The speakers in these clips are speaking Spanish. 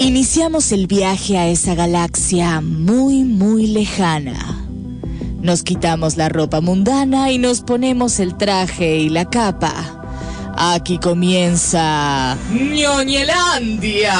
Iniciamos el viaje a esa galaxia muy, muy lejana. Nos quitamos la ropa mundana y nos ponemos el traje y la capa. Aquí comienza ñoñelandia.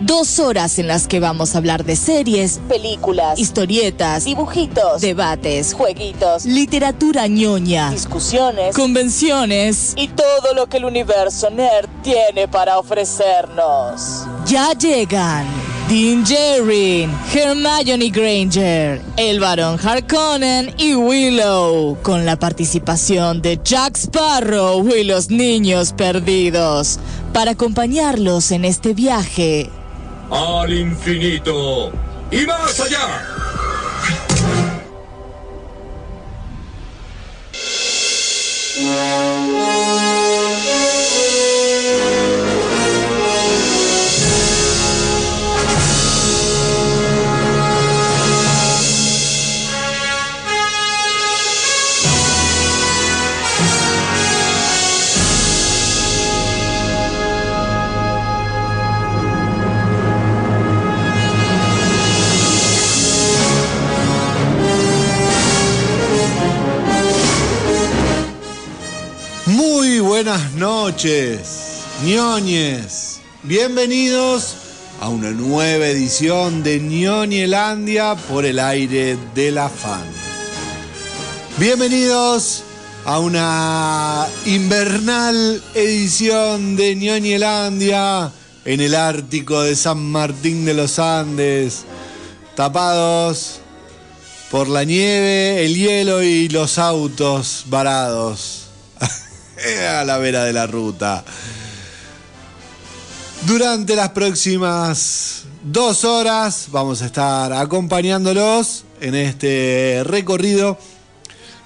Dos horas en las que vamos a hablar de series, películas, historietas, dibujitos, debates, jueguitos, literatura ñoña, discusiones, convenciones y todo lo que el universo nerd tiene para ofrecernos. Ya llegan Dean Jerry, Hermione Granger, el Barón Harkonnen y Willow, con la participación de Jack Sparrow y los niños perdidos, para acompañarlos en este viaje al infinito y más allá. Muy buenas noches, ñoñes. Bienvenidos a una nueva edición de Ñoñelandia por el aire de la fan. Bienvenidos a una invernal edición de Ñoñelandia en el Ártico de San Martín de los Andes, tapados por la nieve, el hielo y los autos varados a la vera de la ruta. Durante las próximas dos horas vamos a estar acompañándolos en este recorrido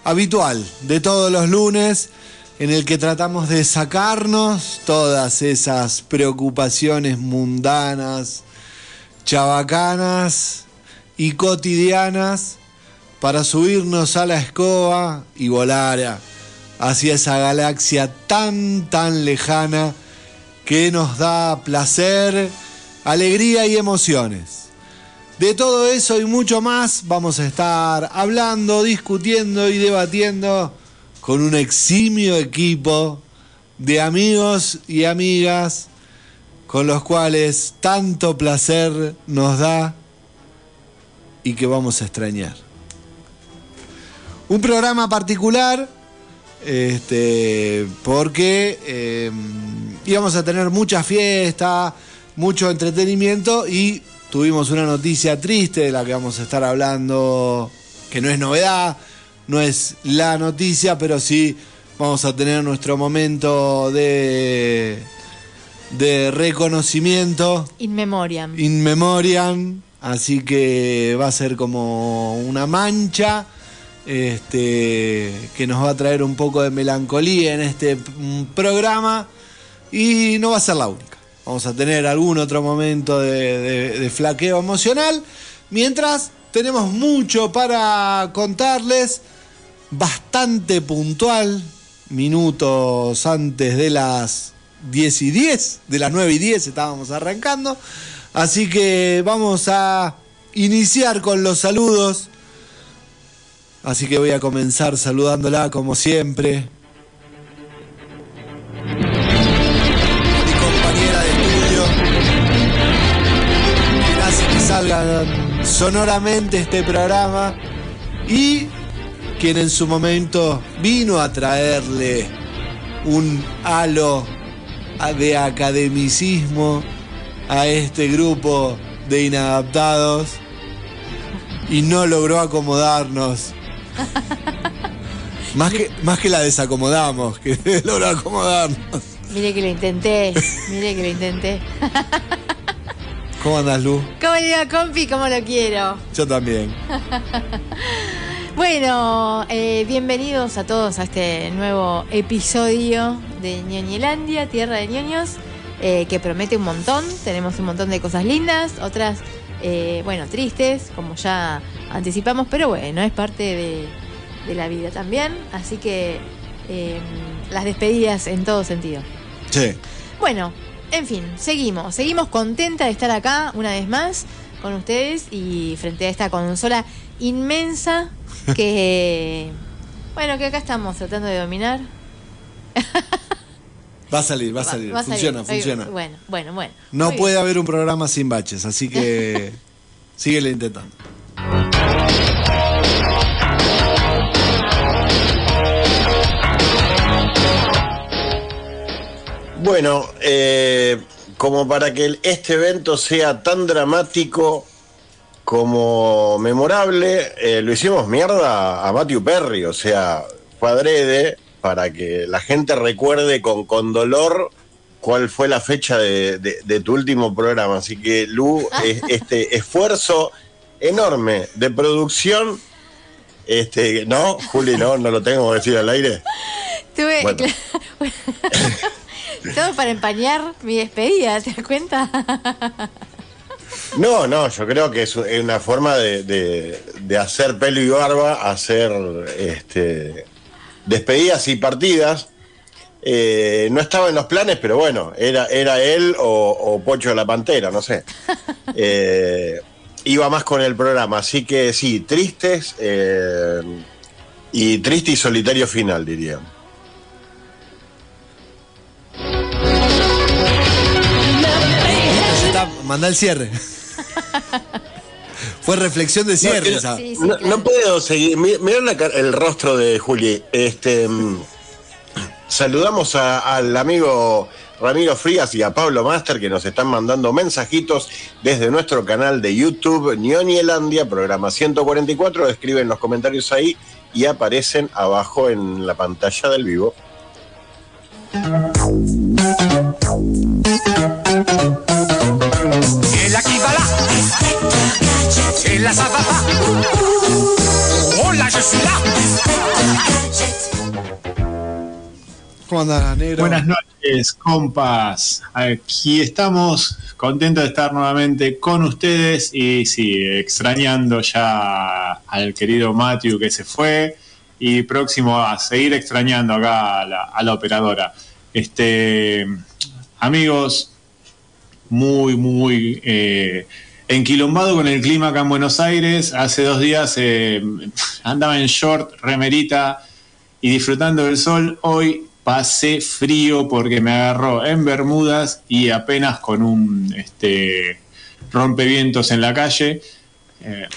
habitual de todos los lunes en el que tratamos de sacarnos todas esas preocupaciones mundanas, chabacanas y cotidianas para subirnos a la escoba y volar hacia esa galaxia tan, tan lejana que nos da placer, alegría y emociones. De todo eso y mucho más vamos a estar hablando, discutiendo y debatiendo con un eximio equipo de amigos y amigas con los cuales tanto placer nos da y que vamos a extrañar. Un programa particular este, porque eh, íbamos a tener mucha fiesta, mucho entretenimiento y tuvimos una noticia triste de la que vamos a estar hablando, que no es novedad, no es la noticia, pero sí vamos a tener nuestro momento de, de reconocimiento. In memoriam. In memoriam, así que va a ser como una mancha este, que nos va a traer un poco de melancolía en este programa. Y no va a ser la única. Vamos a tener algún otro momento de, de flaqueo emocional, mientras tenemos mucho para contarles, bastante puntual, minutos antes de las 10 y 10, de las 9 y 10 estábamos arrancando, así que vamos a iniciar con los saludos Así que voy a comenzar saludándola como siempre. Mi compañera de estudio. Que hace que salga sonoramente este programa. Y quien en su momento vino a traerle un halo de academicismo a este grupo de inadaptados y no logró acomodarnos más, que, más que la desacomodamos, que logró acomodarnos. Mire que lo intenté, mire que lo intenté. ¿Cómo andas, Lu? ¿Cómo le digo, compi? ¿Cómo lo quiero? Yo también. bueno, eh, bienvenidos a todos a este nuevo episodio de Ñoñelandia, Tierra de Ñoños, eh, que promete un montón. Tenemos un montón de cosas lindas, otras, eh, bueno, tristes, como ya anticipamos, pero bueno, es parte de, la vida también. Así que em, las despedidas en todo sentido. Sí. Bueno, En fin, seguimos, seguimos contenta de estar acá una vez más con ustedes y frente a esta consola inmensa que, bueno, que acá estamos tratando de dominar. Va a salir, va a salir. Va funciona, funciona. Bueno, bueno, bueno. No puede bien. haber un programa sin baches, así que síguele intentando. Bueno, eh, como para que este evento sea tan dramático como memorable, eh, lo hicimos mierda a Matthew Perry, o sea, fue adrede para que la gente recuerde con, con dolor cuál fue la fecha de, de- de tu último programa. Así que, Lu, es- este esfuerzo enorme de producción, este, ¿no? Juli, no, no lo tengo que decir al aire. Tuve, Bueno. Todo para empañar mi despedida, ¿te das cuenta? No, no, yo creo que es una forma de, hacer pelo y barba, hacer este, despedidas y partidas. Eh, no estaba en los planes, pero bueno, era, era él o, o Pocho de la Pantera, no sé. Eh, iba más con el programa, así que sí, tristes eh, y triste y solitario final, diría. Mandá el cierre. Fue reflexión de cierre. No, esa. Sí, sí, No, claro. no puedo seguir. mi- Mira la el rostro de Juli. Este, mm, saludamos a- al amigo Ramiro Frías y a Pablo Master que nos están mandando mensajitos desde nuestro canal de YouTube, Ñoñelandia, programa 144. Escriben los comentarios ahí y aparecen abajo en la pantalla del vivo. C'est la Kibala. C'est la Zababa. Oh là, je suis là. ¿Cómo andás, negro? Buenas noches, compas. Aquí estamos, contentos de estar nuevamente con ustedes y sí, extrañando ya al querido Matthew que se fue y próximo a seguir extrañando acá a la, a la operadora. Este, amigos, muy, muy eh, enquilombado con el clima acá en Buenos Aires. Hace dos días eh, andaba en short, remerita y disfrutando del sol. Hoy pasé frío porque me agarró en Bermudas y apenas con un este, rompevientos en la calle. Eh,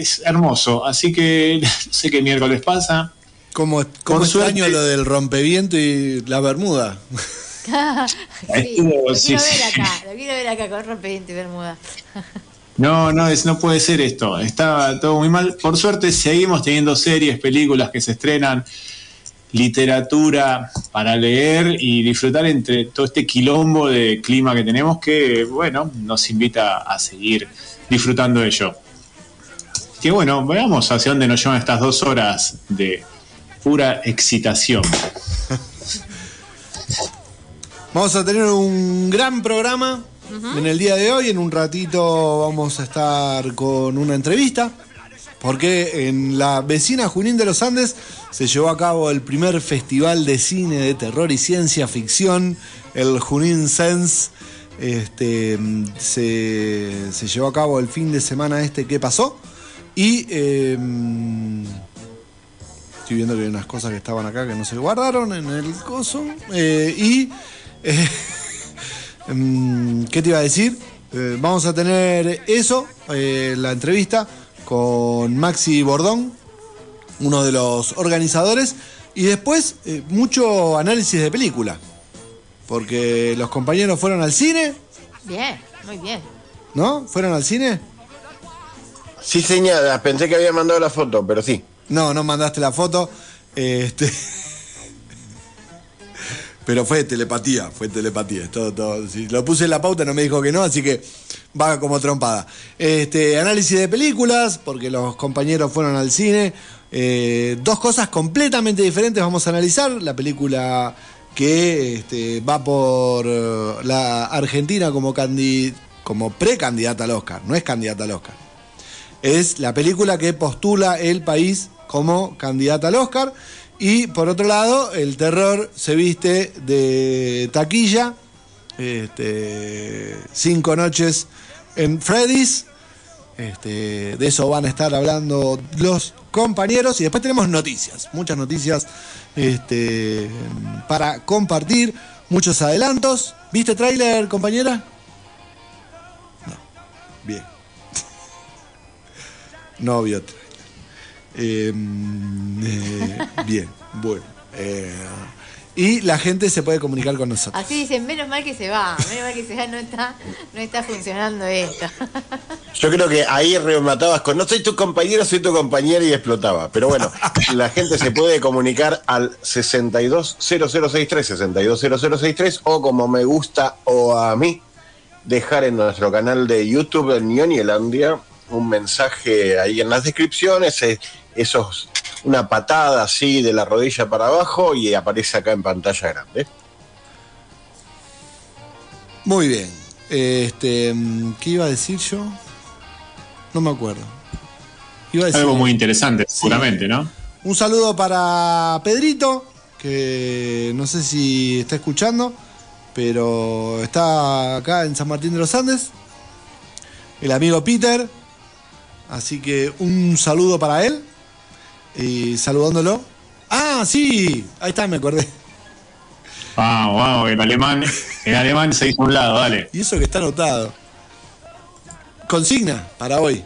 es hermoso. Así que no sé qué miércoles pasa. ¿Cómo, cómo Con extraño lo del rompeviento y la bermuda? Sí, Estuvo- lo sí, quiero sí. ver acá, lo quiero ver acá con y bermuda. No, no, es, no puede ser esto. Estaba todo muy mal. Por suerte seguimos teniendo series, películas que se estrenan, literatura para leer y disfrutar entre todo este quilombo de clima que tenemos que, bueno, nos invita a seguir disfrutando de ello. Que bueno, veamos hacia dónde nos llevan estas dos horas de pura excitación. Vamos a tener un gran programa en el día de hoy. En un ratito vamos a estar con una entrevista. Porque en la vecina Junín de los Andes se llevó a cabo el primer festival de cine de terror y ciencia ficción, el Junín Sense. Este, se, se llevó a cabo el fin de semana este que pasó. Y eh, Estoy viendo que hay unas cosas que estaban acá que no se guardaron en el coso. Eh, y. eh, mm, ¿Qué te iba a decir? Eh, vamos a tener eso, eh, la entrevista con Maxi Bordón, uno de los organizadores. Y después, eh, mucho análisis de película. Porque los compañeros fueron al cine, Bien, muy bien. ¿no? ¿Fueron al cine? Sí, señora, pensé que había mandado la foto, pero sí. No, no mandaste la foto. Este. Pero fue telepatía, fue telepatía. Todo, todo. Si lo puse en la pauta, no me dijo que no, así que va como trompada. Este, análisis de películas, porque los compañeros fueron al cine. Eh, dos cosas completamente diferentes vamos a analizar. La película que este, va por eh, la Argentina como, candi- como precandidata al Oscar, no es candidata al Oscar es la película que postula el país como candidata al Oscar. Y por otro lado, el terror se viste de taquilla Este, cinco noches en Freddy's. Este, de eso van a estar hablando los compañeros. Y después tenemos noticias, muchas noticias este, para compartir, muchos adelantos. ¿Viste tráiler, compañera? No. Bien. No vio. Eh, eh, bien, bueno. Eh, y la gente se puede comunicar con nosotros. Así dicen, menos mal que se va, menos mal que se va, no está, no está funcionando esto. Yo creo que ahí rematabas con no soy tu compañero, soy tu compañera y explotaba. Pero bueno, la gente se puede comunicar al 620063, 620063 o como me gusta o a mí, dejar en nuestro canal de YouTube en un mensaje ahí en las descripciones, eh, esos una patada así de la rodilla para abajo y aparece acá en pantalla grande. Muy bien. Este, ¿Qué iba a decir yo? No me acuerdo. Iba a decir, Algo muy interesante, seguramente, ¿no? Un saludo para Pedrito, que no sé si está escuchando, pero está acá en San Martín de los Andes. El amigo Peter. Así que un saludo para él. Y saludándolo. Ah, sí, ahí está, me acordé. Vamos, vamos, el alemán, el alemán se hizo un lado, dale. Y eso que está anotado. Consigna para hoy.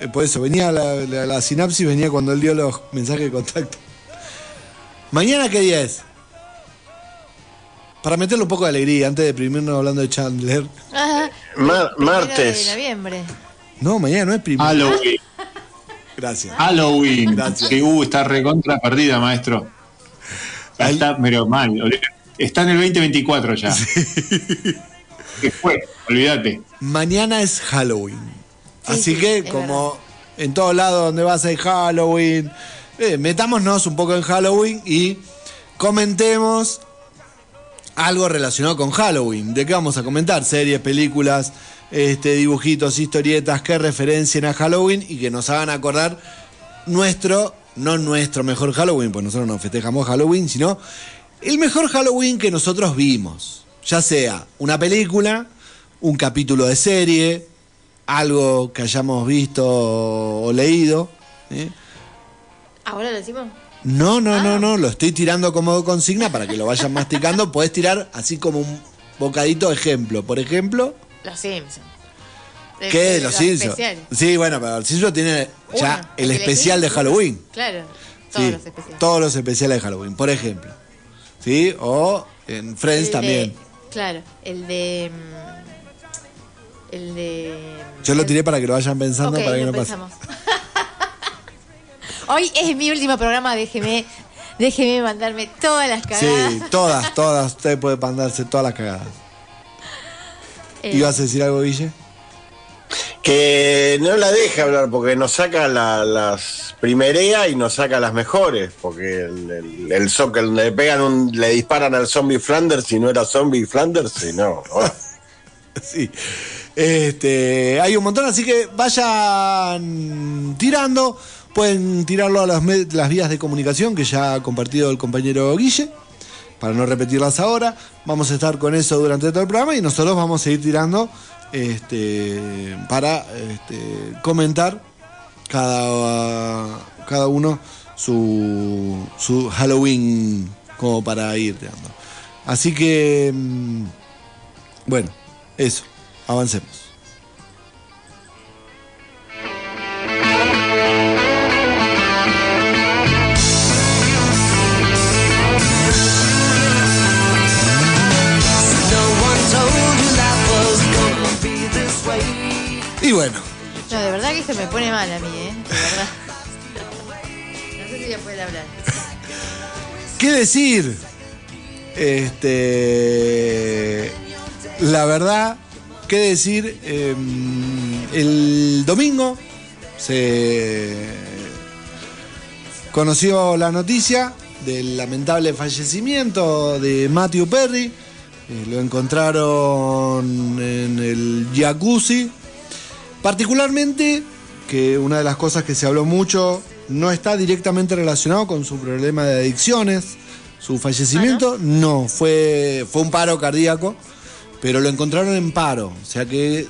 Eh, Por eso, venía la, la- la sinapsis, venía cuando él dio los mensajes de contacto. Mañana, ¿qué día es? Para meterle un poco de alegría, antes de deprimirnos hablando de Chandler. Ajá. Mar- Primero martes. de noviembre. No, mañana no es primero. Halloween, Gracias. Halloween. Gracias. Que uh, está recontra perdida, maestro. Está, pero mal. Está en el 2024 ya. ¿Qué fue? Olvídate. Mañana es Halloween. Sí, Así sí, que, como en todos lados donde vas a ir Halloween, eh, metámonos un poco en Halloween y comentemos algo relacionado con Halloween. ¿De qué vamos a comentar? Series, películas, este, dibujitos, historietas que referencien a Halloween y que nos hagan acordar nuestro, no nuestro mejor Halloween, pues nosotros no festejamos Halloween, sino el mejor Halloween que nosotros vimos. Ya sea una película, un capítulo de serie, algo que hayamos visto o leído. ¿eh? ¿Ahora lo decimos? No, no, no, no, lo estoy tirando como consigna para que lo vayan masticando. Podés tirar así como un bocadito ejemplo. Por ejemplo, Los Simpsons. ¿qué? de Los Simpsons. Sí, bueno, pero los Simpsons tiene ya el especial de Halloween. Claro, todos Sí, los especiales. todos los especiales de Halloween, por ejemplo. ¿Sí? O en Friends El de- también. claro, el de. mm, El de. Yo lo tiré para que lo vayan pensando para que no pase. Hoy es mi último programa, déjeme, déjeme mandarme todas las cagadas. Sí, todas, todas. Usted puede mandarse todas las cagadas. Eh, ¿Ibas a decir algo, Guille? Que no la deje hablar porque nos saca la- las primerea y nos saca las mejores. Porque el, el, el soccer le pegan un, le disparan al zombie Flanders y no era zombie Flanders, y no. oh. Sí. Este, hay un montón, así que vayan tirando. Pueden tirarlo a las, las vías de comunicación que ya ha compartido el compañero Guille, para no repetirlas ahora. Vamos a estar con eso durante todo el programa y nosotros vamos a seguir tirando este, para este, comentar cada, cada uno su, su Halloween como para ir tirando. Así que, mm, bueno, eso, avancemos. Y bueno, No, de verdad que esto me pone mal a mí, ¿eh? De verdad. No sé si ya puede hablar. ¿qué decir? Este, la verdad, ¿qué decir? Eh, el domingo se conoció la noticia del lamentable fallecimiento de Matthew Perry. Eh, lo encontraron en el jacuzzi. Particularmente, que una de las cosas que se habló mucho no está directamente relacionado con su problema de adicciones, su fallecimiento, no, fue, fue un paro cardíaco. pero lo encontraron en paro, o sea que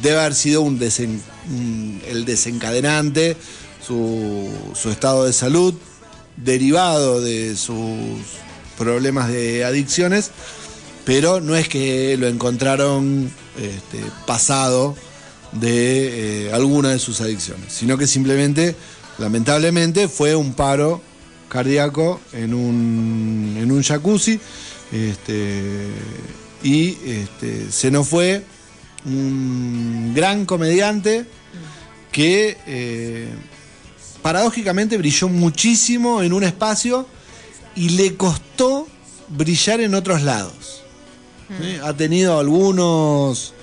debe haber sido un desen- un- el desencadenante, su, su estado de salud, derivado de sus problemas de adicciones, pero no es que lo encontraron este, pasado de eh, alguna de sus adicciones, sino que simplemente, lamentablemente, fue un paro cardíaco en un, en un jacuzzi este, y este, se nos fue un gran comediante que eh, paradójicamente brilló muchísimo en un espacio y le costó brillar en otros lados. ¿sí? Ha tenido algunos,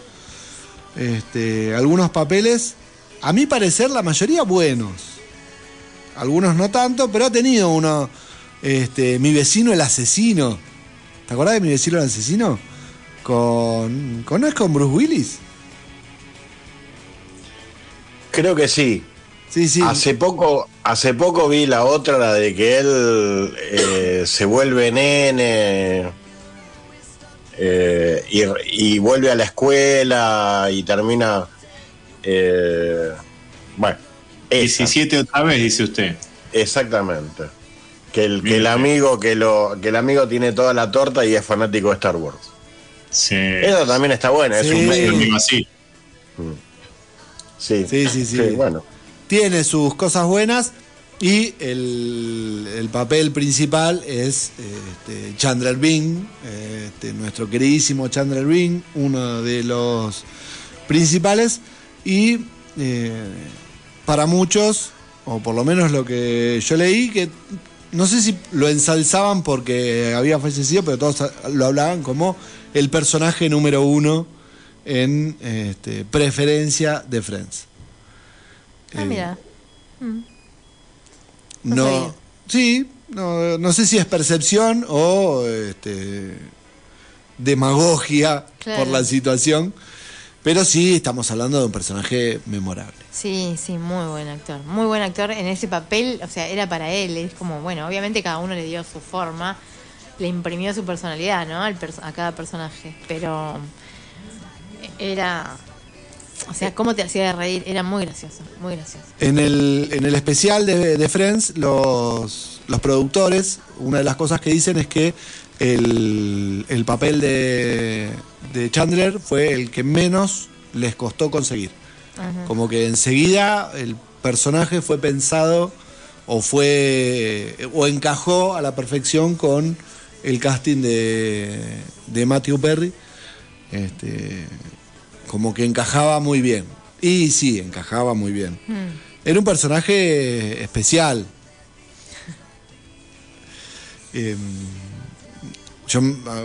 este, algunos papeles, a mi parecer la mayoría buenos. Algunos no tanto, pero ha tenido uno, este, mi vecino el asesino. ¿Te acordás de mi vecino el asesino? Con, con ¿no es con Bruce Willis? Creo que sí. Sí, sí. Hace poco, hace poco vi la otra, la de que él eh, se vuelve nene eh, y, y vuelve a la escuela y termina. eh, bueno, esa, 17 otra vez, dice usted. exactamente. Que el, que el amigo que lo que el amigo tiene toda la torta y es fanático de Star Wars. Sí. Esa también está buena, es Sí. un Yo medio. así. Sí, Sí, sí, sí. bueno. tiene sus cosas buenas y el, el papel principal es este, Chandler Bing, este, nuestro queridísimo Chandler Bing, uno de los principales y eh, para muchos, o por lo menos lo que yo leí, que no sé si lo ensalzaban porque había fallecido, pero todos lo hablaban como el personaje número uno en este, preferencia de Friends. Ah, Eh, mira. No no, sabía. sí, no, no sé si es percepción o este, demagogia Claro. por la situación, pero sí estamos hablando de un personaje memorable. Sí, sí, muy buen actor. Muy buen actor en ese papel, o sea, era para él. Es como, bueno, obviamente cada uno le dio su forma, le imprimió su personalidad, ¿no? Al a cada personaje. Pero era. O sea, cómo te hacía reír, era muy gracioso, muy gracioso. En el, en el especial de, de Friends, los, los productores, una de las cosas que dicen es que el, el papel de, de Chandler fue el que menos les costó conseguir. Como que enseguida el personaje fue pensado o fue o encajó a la perfección con el casting de, de Matthew Perry. Este, como que encajaba muy bien. Y sí, encajaba muy bien. Era un personaje especial. Em, yo, ah,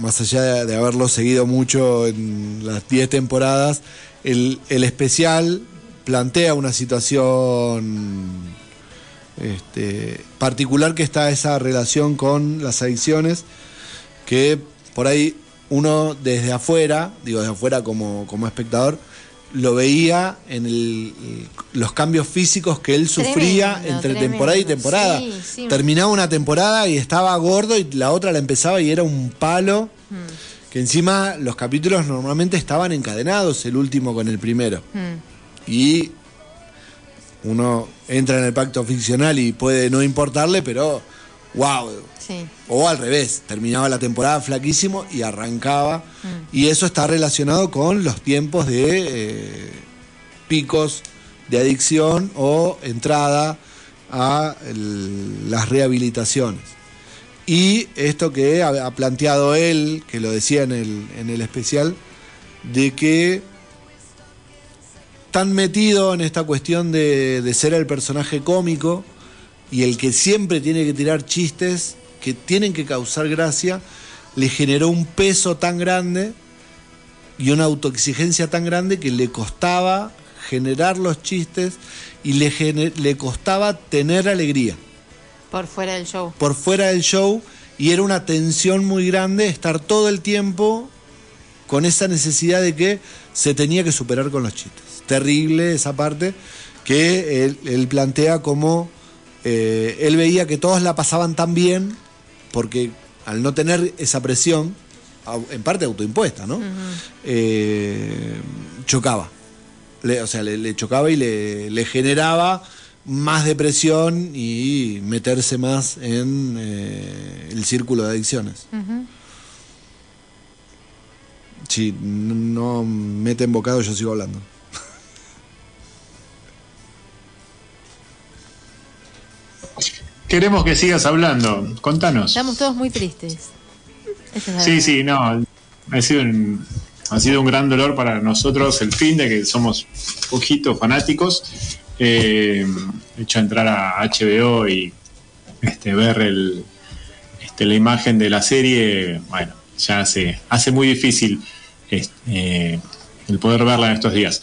más allá de, de haberlo seguido mucho en las 10 temporadas, el, el especial plantea una situación este, particular que está esa relación con las adicciones, que por ahí uno desde afuera, digo desde afuera como, como espectador, lo veía en el- los cambios físicos que él sufría Tremendo, entre tremendo. temporada y temporada. Sí, sí. Terminaba una temporada y estaba gordo y la otra la empezaba y era un palo. Mm. Que encima los capítulos normalmente estaban encadenados, el último con el primero. Mm. Y uno entra en el pacto ficcional y puede no importarle, pero wow. Sí. O al revés, terminaba la temporada flaquísimo y arrancaba. Y eso está relacionado con los tiempos de eh, picos de adicción o entrada a el- las rehabilitaciones. Y esto que ha, ha planteado él, que lo decía en el, en el especial, de que tan metido en esta cuestión de, de ser el personaje cómico y el que siempre tiene que tirar chistes que tienen que causar gracia, le generó un peso tan grande y una autoexigencia tan grande que le costaba generar los chistes y le, le costaba tener alegría Por fuera del show. por fuera del show y era una tensión muy grande estar todo el tiempo con esa necesidad de que se tenía que superar con los chistes. Terrible esa parte que él, él plantea como eh, él veía que todos la pasaban tan bien porque al no tener esa presión en parte autoimpuesta, ¿no? Eh, chocaba. Le- o sea, le, le chocaba y le, le generaba más depresión y meterse más en eh, el círculo de adicciones. Si no meten bocado, yo sigo hablando. Queremos que sigas hablando. Contanos. Estamos todos muy tristes. Es Sí, sí, no. Ha sido, un, ha sido un gran dolor para nosotros el fin de que somos poquitos fanáticos. Eh, hecho entrar a HBO y este, ver el, este, la imagen de la serie, bueno, ya hace, hace muy difícil este, eh, el poder verla en estos días.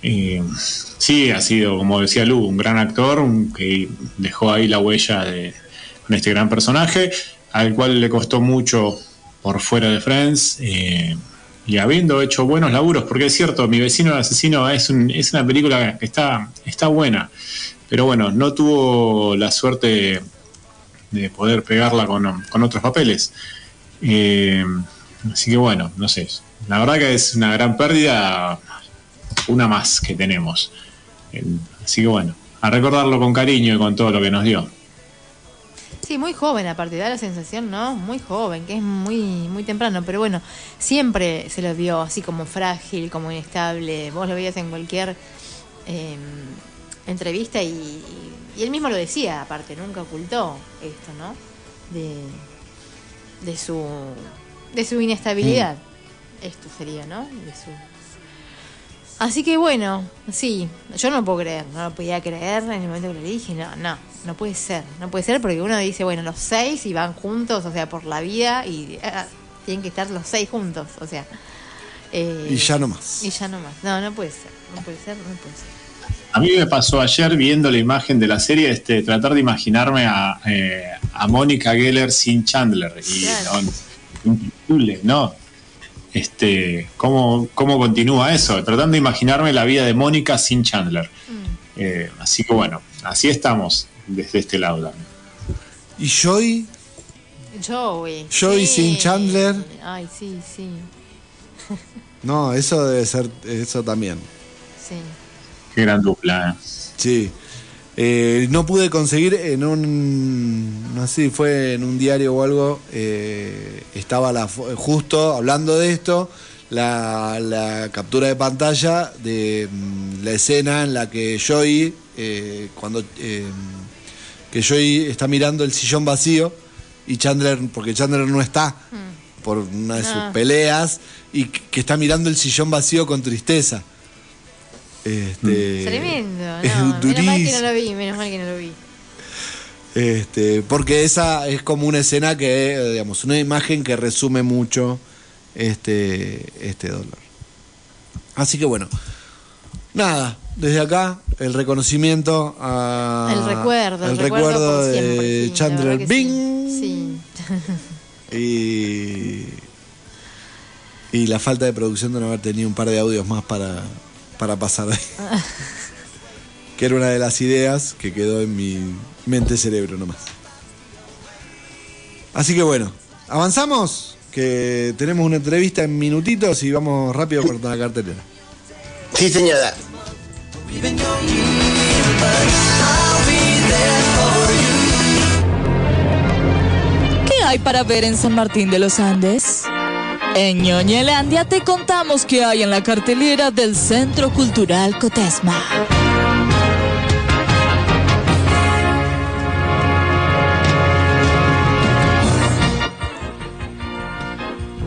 Sí, ha sido, como decía Lu, un gran actor que dejó ahí la huella de, con este gran personaje, al cual le costó mucho por fuera de Friends. eh, y habiendo hecho buenos laburos, porque es cierto, Mi vecino el asesino es una película que está, está buena, pero bueno, no tuvo la suerte de poder pegarla con, con otros papeles. Eh, así que bueno, no sé, la verdad que es una gran pérdida, una más que tenemos. Así que bueno, a recordarlo con cariño y con todo lo que nos dio. Sí, muy joven aparte, da la sensación, ¿no? Muy joven, que es muy muy temprano, pero bueno, siempre se lo vio así como frágil, como inestable. Vos lo veías en cualquier eh, entrevista y, y él mismo lo decía, aparte, nunca ocultó esto, ¿no? De, de su de su inestabilidad. Esto sería, ¿no? De su Así que bueno, sí, yo no lo puedo creer, no lo podía creer en el momento que lo dije, no, no, no puede ser, no puede ser porque uno dice, bueno, los seis y van juntos, o sea, por la vida y ah, tienen que estar los seis juntos, o sea. eh, Y ya no más. Y ya no más, no, no puede ser, no puede ser, no puede ser. A mí me pasó ayer viendo la imagen de la serie, este, tratar de imaginarme a, eh, a Mónica Geller sin Chandler. Y Claro. no, imposible, ¿no? Este, ¿cómo, ¿Cómo continúa eso? Tratando de imaginarme la vida de Mónica sin Chandler. Eh, así que bueno, así estamos desde este lado también. Y Joy, Joey. Joey sin Chandler. Ay, sí, sí, no, eso debe ser, eso también. sí. Qué gran dupla. ¿eh? Sí. Eh, no pude conseguir en un, no sé si fue en un diario o algo, eh, estaba la, justo hablando de esto, la, la captura de pantalla de mm, la escena en la que Joey, eh, cuando eh, que Joey está mirando el sillón vacío y Chandler, porque Chandler no está por una de sus Ah. peleas, y que está mirando el sillón vacío con tristeza. Este, Tremendo, es no, menos mal que durísimo. no lo vi, menos mal que no lo vi. Este, porque esa es como una escena que, digamos, una imagen que resume mucho este, este dolor. Así que bueno, nada, desde acá el reconocimiento a El recuerdo, el, el recuerdo, de siempre. sí, Chandler Bing Sí. sí. y, y la falta de producción de no haber tenido un par de audios más para, para pasar ahí. que era una de las ideas que quedó en mi mente cerebro nomás. Así que bueno, avanzamos, que tenemos una entrevista en minutitos y vamos rápido por la cartelera. Sí, señora. ¿Qué hay para ver en San Martín de los Andes? En Ñoñelandia te contamos qué hay en la cartelera del Centro Cultural Cotesma.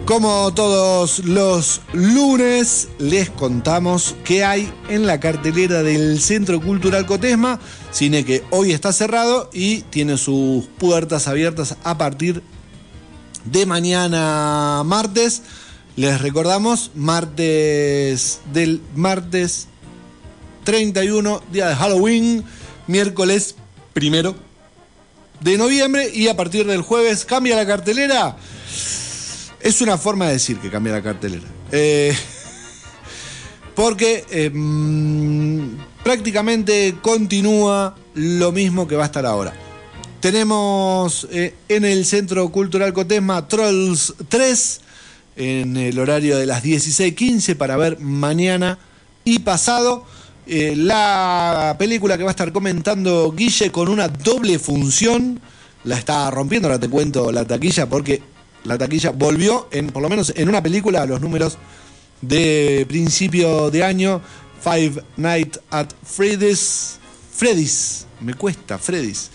Como todos los lunes, les contamos qué hay en la cartelera del Centro Cultural Cotesma, cine que hoy está cerrado y tiene sus puertas abiertas a partir de mañana martes. Les recordamos, martes del martes 31, día de Halloween, miércoles primero de noviembre y a partir del jueves cambia la cartelera. Es una forma de decir que cambia la cartelera. Eh, porque mm, prácticamente continúa lo mismo que va a estar ahora. Tenemos eh, en el Centro Cultural Cotesma Trolls 3, en el horario de las 16.15 para ver mañana y pasado. Eh, la película que va a estar comentando Guille con una doble función. La está rompiendo, ahora te cuento la taquilla, porque la taquilla volvió, en, por lo menos en una película, a los números de principio de año. Five Nights at Freddy's. Freddy's, me cuesta, Freddy's.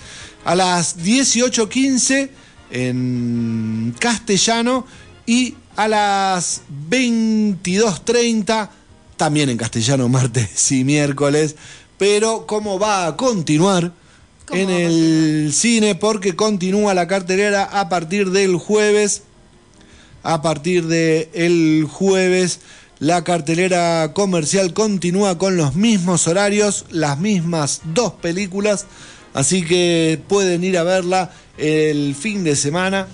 A las 18.15 en castellano y a las 22.30 también en castellano martes y miércoles. Pero cómo va a continuar ¿Cómo en el cine porque continúa la cartelera a partir del jueves. A partir del el jueves la cartelera comercial continúa con los mismos horarios, las mismas dos películas, así que pueden ir a verla el fin de semana,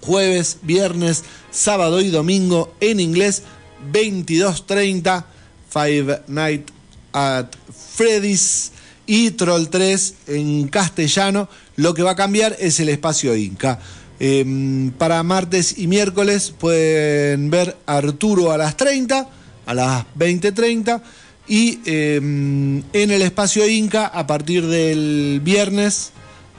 jueves, viernes, sábado y domingo en inglés, 22.30, Five Nights at Freddy's y Troll 3 en castellano. Lo que va a cambiar es el espacio Inca. Eh, para martes y miércoles pueden ver Arturo a las 30, a las 20.30 y eh, en el espacio Inca a partir del viernes,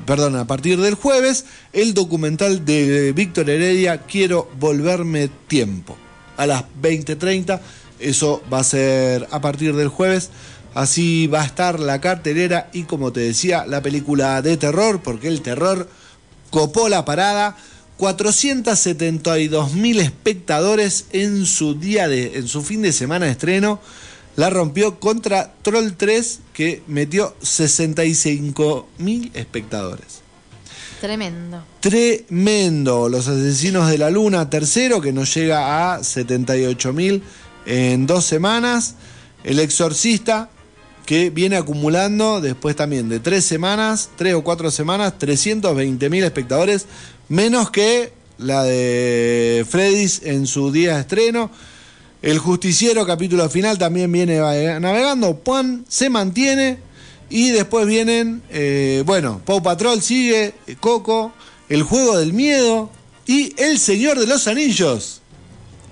perdón, a partir del jueves, el documental de Víctor Heredia, Quiero volverme tiempo, a las 20.30, eso va a ser a partir del jueves. Así va a estar la cartelera y como te decía, la película de terror, porque el terror copó la parada. 472 mil espectadores en su día de, en su fin de semana de estreno. La rompió contra Troll 3, que metió 65 mil espectadores. Tremendo. Tremendo. Los asesinos de la luna, tercero, que nos llega a 78 mil en dos semanas. El exorcista, que viene acumulando después también de tres semanas, tres o cuatro semanas, 320 mil espectadores, menos que la de Freddy's en su día de estreno. El justiciero, capítulo final, también viene navegando. Juan se mantiene. Y después vienen, eh, bueno, Pau Patrol sigue, eh, Coco, El Juego del Miedo y El Señor de los Anillos.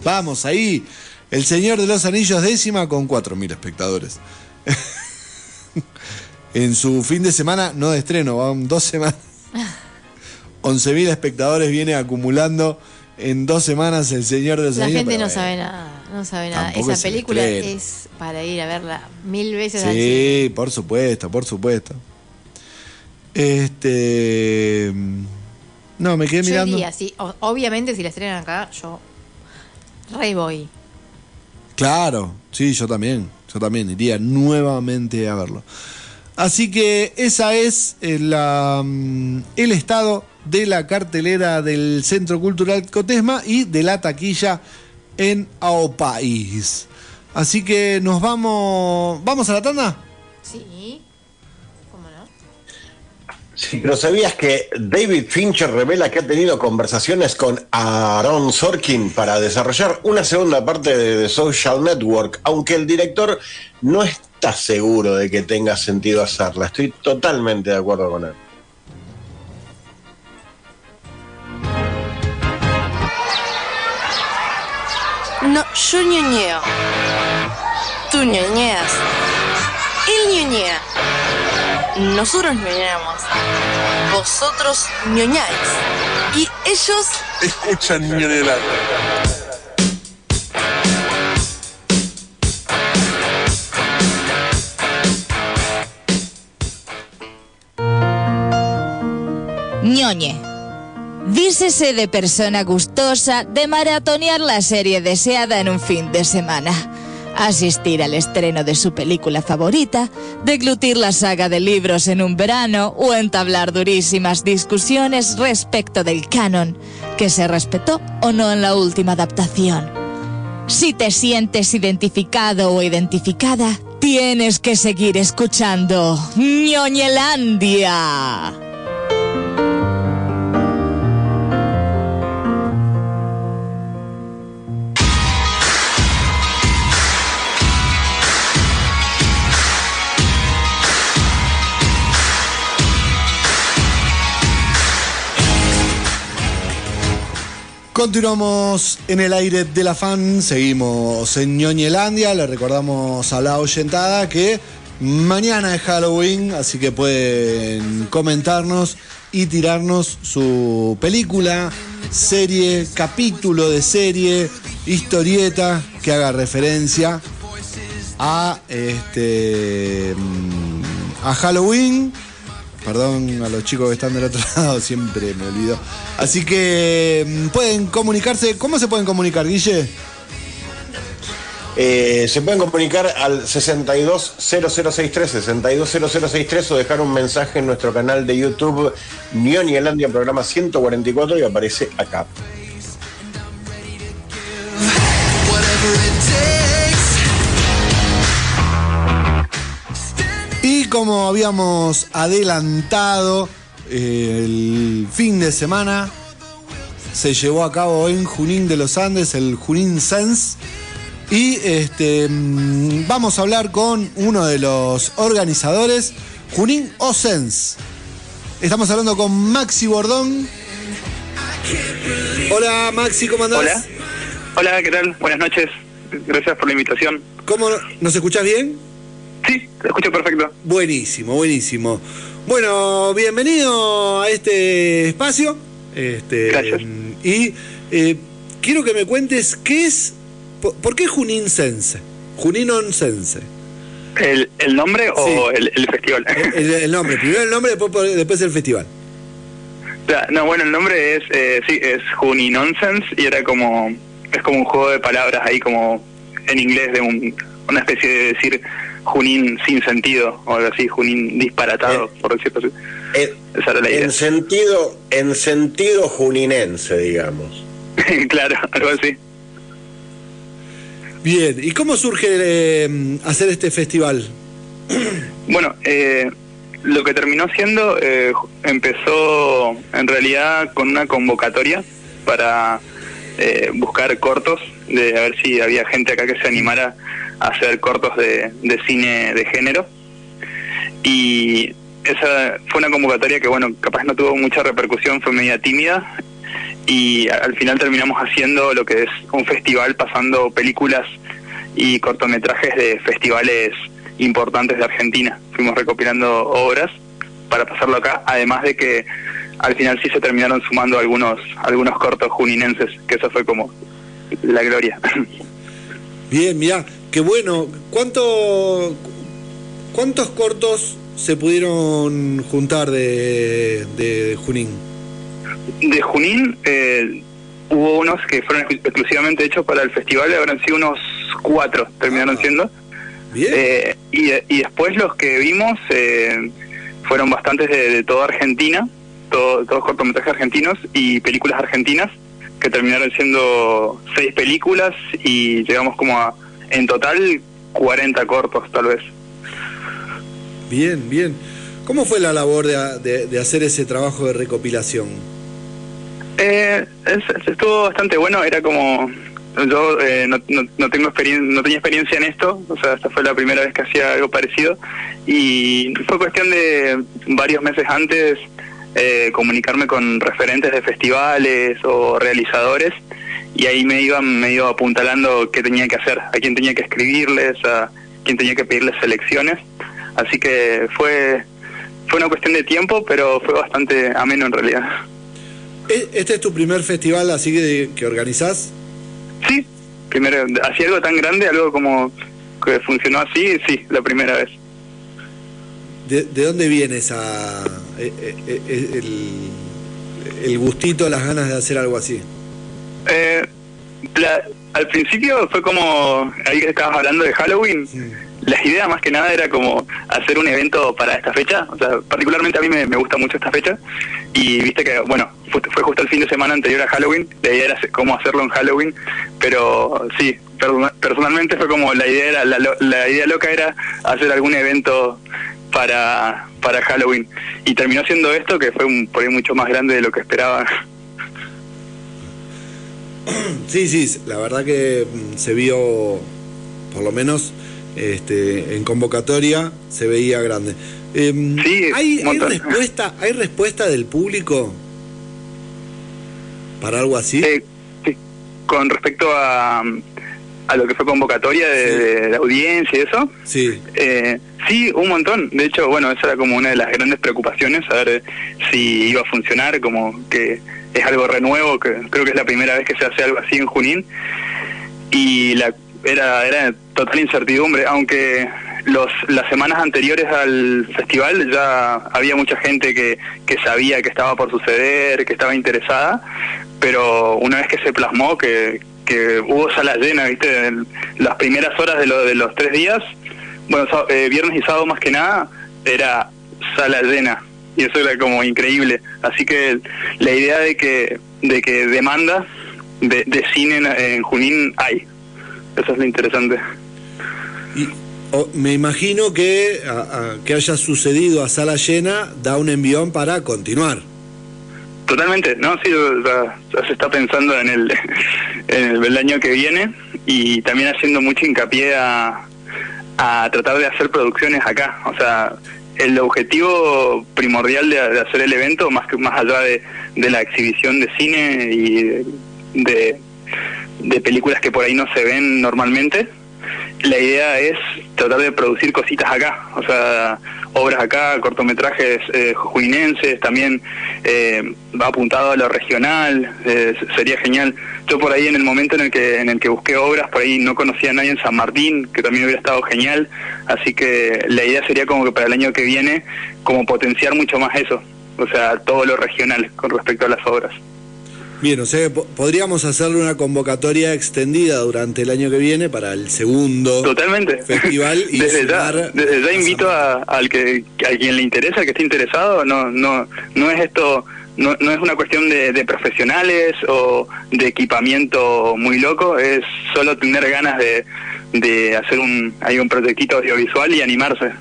Vamos ahí, El Señor de los Anillos décima con 4.000 espectadores. en su fin de semana, no de estreno, van dos semanas. 11.000 espectadores viene acumulando en dos semanas El Señor de los La Anillos. gente pero no sabe nada, no sabe nada. Tampoco Esa es el película estreno. es para ir a verla mil veces al cine. Sí, por supuesto, por supuesto. Este. No, me quedé Yo mirando. iría, sí. O- obviamente si la estrenan acá, yo re voy. Claro, sí, yo también. Yo también iría nuevamente a verlo. Así que esa es eh, la, mm, el estado de la cartelera del Centro Cultural Cotesma y de la taquilla en Ao País. Así que nos vamos. ¿Vamos a la tanda? Sí. ¿Cómo no? Sí, pero ¿sabías que David Fincher revela que ha tenido conversaciones con Aaron Sorkin para desarrollar una segunda parte de The Social Network, aunque el director no está seguro de que tenga sentido hacerla? Estoy totalmente de acuerdo con él. No, yo ñoñeo. Tú ñoñeas. Él ñoñea. Nosotros ñoñamos. Vosotros ñoñáis. Y ellos Escuchan ñoñelando. ñoñe. Dícese de persona gustosa de maratonear la serie deseada en un fin de semana. Asistir al estreno de su película favorita, deglutir la saga de libros en un verano o entablar durísimas discusiones respecto del canon, que se respetó o no en la última adaptación. Si te sientes identificado o identificada, tienes que seguir escuchando ñoñelandia. Continuamos en el aire de la fan, seguimos en Ñoñelandia, le recordamos a la oyentada que mañana es Halloween, así que pueden comentarnos y tirarnos su película, serie, capítulo de serie, historieta que haga referencia a este mm, a Halloween. Perdón a los chicos que están del otro lado, siempre me olvido. Así que mm, pueden comunicarse. ¿Cómo se pueden comunicar, Guille? Eh, se pueden comunicar al 620063, 620063 o dejar un mensaje en nuestro canal de YouTube Nielandia, programa 144 y aparece acá. Como habíamos adelantado, eh, el fin de semana se llevó a cabo en Junín de los Andes, el Junín Sense. Y este, mm, vamos a hablar con uno de los organizadores, Junín Osens. Estamos hablando con Maxi Bordón. Hola Maxi, ¿cómo andás? Hola. Hola, ¿qué tal? Buenas noches. Gracias por la invitación. ¿Cómo nos escuchás bien? Sí, te escucho perfecto. Buenísimo, buenísimo. Bueno, bienvenido a este espacio. Este, Gracias. Y eh, quiero que me cuentes qué es, por, por qué Junín Sense? Junín Onsense. ¿El, el nombre o el, el festival? El, el nombre, primero el nombre, después, después el festival. No, bueno, el nombre es, eh, sí, es Junin Nonsense y era como, es como un juego de palabras ahí como en inglés de un, una especie de decir Junín sin sentido o algo así, Junín disparatado, por decirlo así. En, Esa era la idea. en sentido, en sentido juninense, digamos. claro, algo así. Bien, ¿y cómo surge eh, hacer este festival? Bueno, eh, lo que terminó siendo, eh, empezó en realidad con una convocatoria para eh, buscar cortos, de a ver si había gente acá que se animara hacer cortos de, de cine de género. Y esa fue una convocatoria que, bueno, capaz no tuvo mucha repercusión, fue media tímida. Y al final terminamos haciendo lo que es un festival pasando películas y cortometrajes de festivales importantes de Argentina. Fuimos recopilando obras para pasarlo acá, además de que al final sí se terminaron sumando algunos algunos cortos juninenses, que eso fue como la gloria. Bien, mirá, qué bueno. ¿Cuánto, ¿Cuántos cortos se pudieron juntar de, de Junín? De Junín eh, hubo unos que fueron exclu- exclusivamente hechos para el festival, habrán sido unos cuatro, terminaron Ah. siendo. Bien. Eh, y, y después los que vimos eh, fueron bastantes de, de toda Argentina, todo- todos cortometrajes argentinos y películas argentinas, que terminaron siendo seis películas y llegamos como a, en total, 40 cortos tal vez. Bien, bien. ¿Cómo fue la labor de, de- de hacer ese trabajo de recopilación? Eh, es- es- estuvo bastante bueno, era como yo eh, no, no, no tengo experien- no tenía experiencia en esto, o sea, esta fue la primera vez que hacía algo parecido y fue cuestión de varios meses antes eh, comunicarme con referentes de festivales o realizadores y ahí me iban me iba apuntalando qué tenía que hacer, a quién tenía que escribirles, a quién tenía que pedirles selecciones, así que fue fue una cuestión de tiempo, pero fue bastante ameno en realidad. ¿E- ¿Este es tu primer festival así que, que organizás? Sí, primero, hacía algo tan grande, algo como que funcionó así, sí, la primera vez. ¿De, de dónde viene esa, eh, eh, el, el gustito, las ganas de hacer algo así? Eh, la- al principio fue como, ahí que estabas hablando de Halloween, la idea más que nada era como hacer un evento para esta fecha, o sea, particularmente a mí me, me gusta mucho esta fecha, y viste que, bueno, fue, fue justo el fin de semana anterior a Halloween, la idea era cómo hacerlo en Halloween, pero sí, persona- personalmente fue como la idea era, la, la idea loca era hacer algún evento para, para Halloween, y terminó siendo esto que fue un, por ahí mucho más grande de lo que esperaba. Sí, sí, la verdad que mm, se vio, por lo menos este, en convocatoria, se veía grande. Em, Sí, ¿hay, hay respuesta, ¿Hay respuesta del público para algo así? Eh, con respecto a, a lo que fue convocatoria de, de audiencia y eso, Sí. eh, sí, un montón. De hecho, bueno, esa era como una de las grandes preocupaciones, saber si iba a funcionar, como que es algo renuevo, que creo que es la primera vez que se hace algo así en Junín. Y la, era, era total incertidumbre, aunque los, las semanas anteriores al festival ya había mucha gente que, que sabía que estaba por suceder, que estaba interesada, pero una vez que se plasmó, que, que hubo sala llena, ¿viste? En las primeras horas de, lo, de los tres días, bueno, eh, viernes y sábado más que nada, era sala llena. Y eso era como increíble. Así que la idea de que, de que demanda de, de cine en, en Junín hay. Eso es lo interesante. O- me imagino que, a- a- que haya sucedido a sala llena da un envión para continuar. Totalmente, no, sí, ya se está pensando en el, en el, el año que viene y también haciendo mucho hincapié a, a tratar de hacer producciones acá. O sea, el objetivo primordial de, hacer el evento, más que más allá de, de la exhibición de cine y de, de películas que por ahí no se ven normalmente, la idea es tratar de producir cositas acá, o sea, obras acá, cortometrajes eh, juinenses, también eh, va apuntado a lo regional, eh, sería genial. Yo por ahí en el momento en el que en el que busqué obras, por ahí no conocía a nadie en San Martín, que también hubiera estado genial, así que la idea sería como que para el año que viene, como potenciar mucho más eso, o sea, todo lo regional con respecto a las obras. Bien, o sea, podríamos hacerle una convocatoria extendida durante el año que viene para el segundo Totalmente. festival y desde ya, desde ya invito a, al que a quien le interesa, al que esté interesado, no no no es esto no, no es una cuestión de, de profesionales o de equipamiento muy loco, es solo tener ganas de, de hacer un hay un proyectito audiovisual y animarse.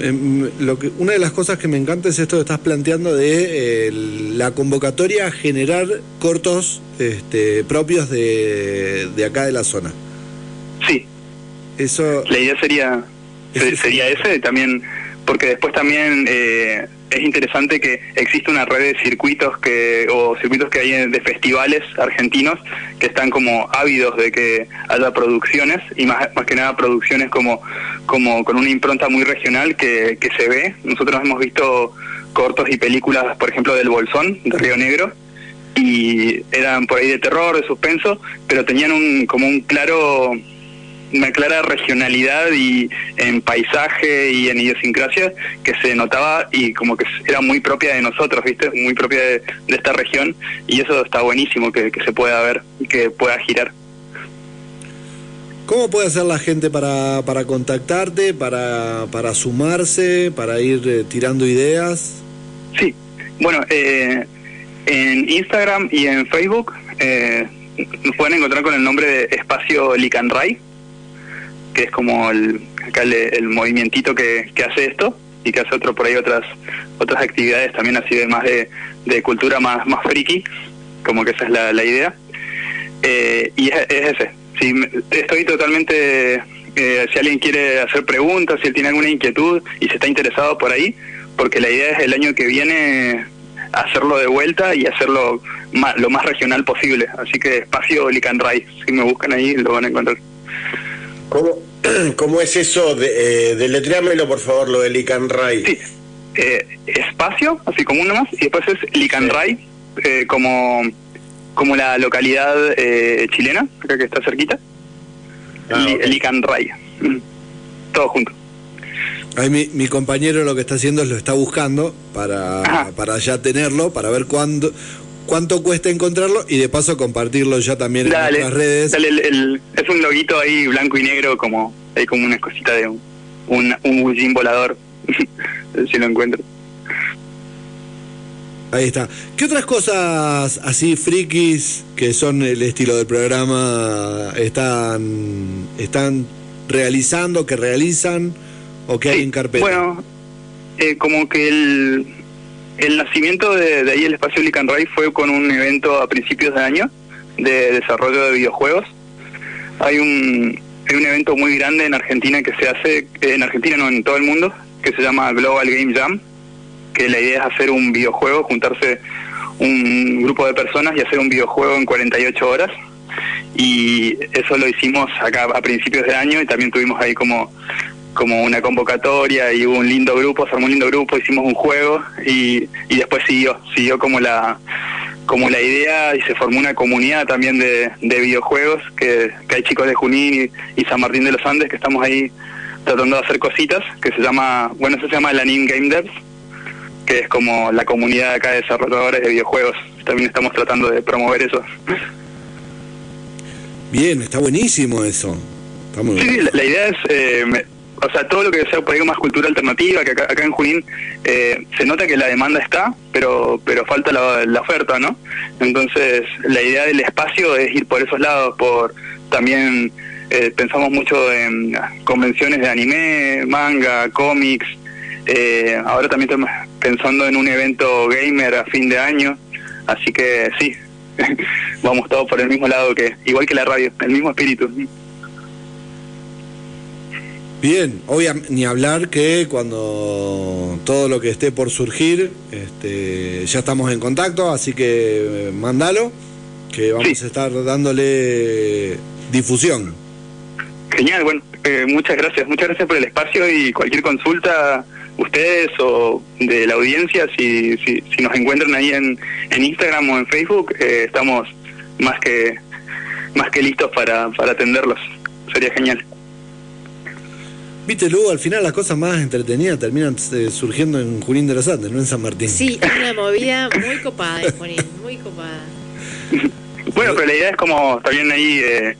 Em, lo que, una de las cosas que me encanta es esto que estás planteando de eh, la convocatoria a generar cortos este, propios de, de acá de la zona. Sí. Eso. La idea sería se- sería ese también porque después también eh, es interesante que existe una red de circuitos que o circuitos que hay de festivales argentinos que están como ávidos de que haya producciones y más, más que nada producciones como como con una impronta muy regional que, que se ve. Nosotros hemos visto cortos y películas por ejemplo del Bolsón de Río Negro y eran por ahí de terror de suspenso pero tenían un como un claro una clara regionalidad y en paisaje y en idiosincrasia que se notaba y como que era muy propia de nosotros, ¿viste? Muy propia de, de esta región y eso está buenísimo que, que se pueda ver y que pueda girar. ¿Cómo puede hacer la gente para, para contactarte, para, para sumarse, para ir eh, tirando ideas? Sí, bueno, eh, en Instagram y en Facebook eh, nos pueden encontrar con el nombre de Espacio Licanray, que es como el, acá el, el movimientito que, que hace esto y que hace otro por ahí otras otras actividades también así de más de, de cultura más más friki, como que esa es la, la idea. Eh, y es, es ese. Me- estoy totalmente. eh, si alguien quiere hacer preguntas, si él tiene alguna inquietud y si está interesado por ahí, porque la idea es el año que viene hacerlo de vuelta y hacerlo ma- lo más regional posible. Así que espacio Licanray, si me buscan ahí lo van a encontrar. ¿Cómo, cómo es eso? De, eh, deletréamelo, por favor, lo de Lican Ray. Sí, eh, espacio, así como uno más, y después es Licanray, eh, como, como la localidad eh, chilena, acá que está cerquita. Li- Licanray. Mm. Todo junto. Ahí mi, mi compañero lo que está haciendo es lo está buscando para, para ya tenerlo, para ver cuándo, cuánto cuesta encontrarlo y de paso compartirlo ya también en nuestras redes. dale el- el- es un loguito ahí blanco y negro, como hay como una cosita de un, un, un bullín volador, si lo encuentro. Ahí está. ¿Qué otras cosas así frikis que son el estilo del programa están están realizando, que realizan o que hay en carpeta? Bueno, eh, como que el, el nacimiento de, ahí el espacio Licanray fue con un evento a principios de año de desarrollo de videojuegos. Hay un, hay un evento muy grande en Argentina que se hace, eh, en Argentina no, en todo el mundo, que se llama Global Game Jam, que la idea es hacer un videojuego, juntarse un grupo de personas y hacer un videojuego en 48 horas. Y eso lo hicimos acá a principios de año y también tuvimos ahí como como una convocatoria y hubo un lindo grupo, se armó un lindo grupo, hicimos un juego y, y después siguió, siguió como la como la idea y se formó una comunidad también de, de videojuegos que, que hay chicos de Junín y, y San Martín de los Andes que estamos ahí tratando de hacer cositas, que se llama, bueno, eso se llama la NIM Game Devs, que es como la comunidad acá de desarrolladores de videojuegos. También estamos tratando de promover eso. Bien, está buenísimo eso. Está muy Sí, la, la idea es, eh, me- o sea, todo lo que sea por ahí más cultura alternativa, que acá, acá en Junín eh, se nota que la demanda está, pero pero falta la, oferta, ¿no? Entonces, la idea del espacio es ir por esos lados, por también eh, pensamos mucho en convenciones de anime, manga, cómics, eh, ahora también estamos pensando en un evento gamer a fin de año, así que sí, vamos todos por el mismo lado que, igual que la radio, el mismo espíritu. Bien, obviamente, ni hablar que cuando todo lo que esté por surgir, este, ya estamos en contacto, así que eh, mándalo, que vamos a estar dándole difusión. Genial, bueno, eh, muchas gracias, muchas gracias por el espacio y cualquier consulta, ustedes o de la audiencia, si, si, si nos encuentran ahí en, en Instagram o en Facebook, eh, estamos más que más que listos para, para atenderlos. Sería genial. Viste, Lugo, al final las cosas más entretenidas terminan eh, surgiendo en Junín de los Andes, no en San Martín. Sí, es una movida muy copada de Junín, muy copada. Bueno, pero la idea es como también ahí eh,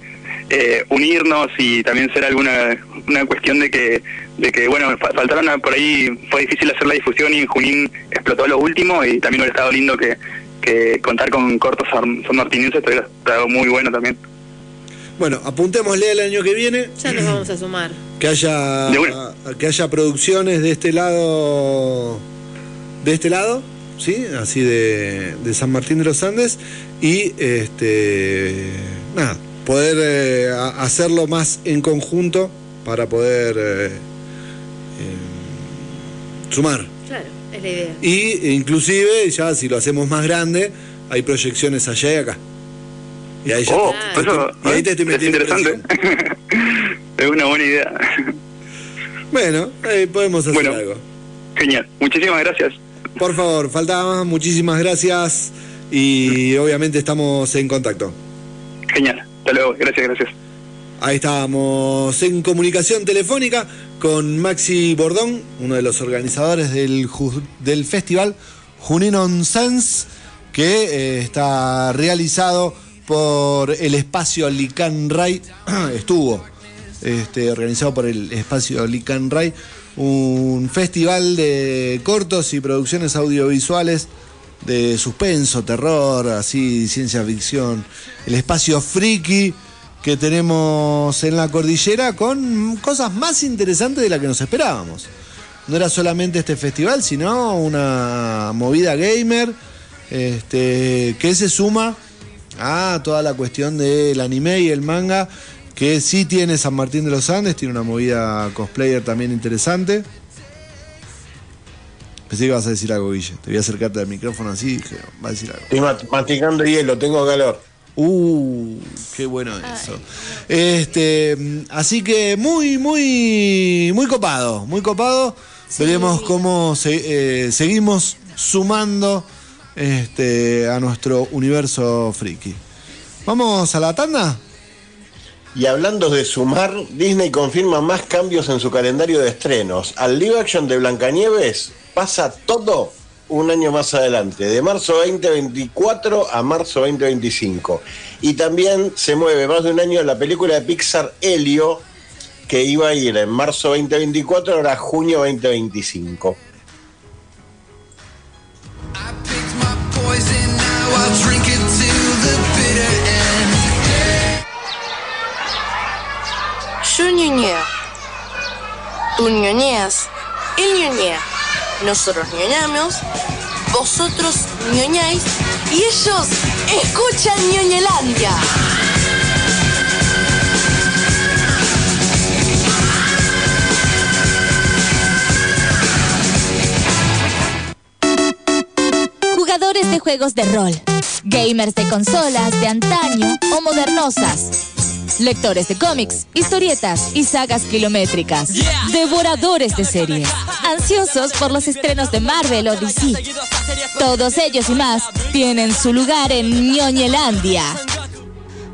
eh, unirnos y también ser alguna una cuestión de que de que bueno fa- faltaron a- por ahí fue difícil hacer la difusión y en Junín explotó lo último y también hubiera estado lindo que, que contar con cortos san san martinienses hubiera estado muy bueno también. Bueno, apuntémosle el año que viene Ya nos vamos a sumar. Que haya que haya producciones de este lado de este lado sí así de, de San Martín de los Andes. Y este nada poder eh, hacerlo más en conjunto para poder eh, eh, sumar. Claro, es la idea. y inclusive ya si lo hacemos más grande hay proyecciones allá y acá y ahí Oh, te- eso y ahí te estoy es metiendo interesante. es una buena idea. bueno ahí podemos hacer Bueno. algo Genial. Muchísimas gracias. Por favor, faltaba más, muchísimas gracias y obviamente estamos en contacto. Genial. Hasta luego. Gracias, gracias. Ahí estábamos en comunicación telefónica con Maxi Bordón, uno de los organizadores del festival Junín on Sense, que eh, está realizado por el espacio Lican Ray. Estuvo este, organizado por el espacio Lican Ray, un festival de cortos y producciones audiovisuales de suspenso, terror, así, ciencia ficción. El espacio friki que tenemos en la cordillera con cosas más interesantes de las que nos esperábamos. No era solamente este festival, sino una movida gamer este, que se suma a toda la cuestión del anime y el manga que sí tiene San Martín de los Andes, tiene una movida cosplayer también interesante. Pensé que ibas a decir algo, Guille. Te voy a acercarte al micrófono así y dije, va a decir algo. Estoy mat- masticando hielo, tengo calor. Uh, qué bueno eso. Este, así que muy, muy, muy copado, muy copado. Veremos cómo se- eh, seguimos sumando este, a nuestro universo friki. Vamos a la tanda. Y hablando de sumar, Disney confirma más cambios en su calendario de estrenos. Al live action de Blancanieves pasa todo un año más adelante, de marzo 2024 a marzo 2025. Y también se mueve más de un año la película de Pixar Helio, que iba a ir en marzo 2024, ahora junio 2025. Yo ñoñeo. Tú ñoñeas. Él ñoñea. Nosotros ñoñamos. Vosotros ñoñáis. Y ellos escuchan ñoñelandia. De juegos de rol, gamers de consolas de antaño o modernosas, lectores de cómics, historietas y sagas kilométricas, devoradores de series, ansiosos por los estrenos de Marvel o DC. Todos ellos y más tienen su lugar en ñoñelandia,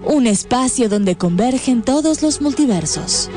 un espacio donde convergen todos los multiversos.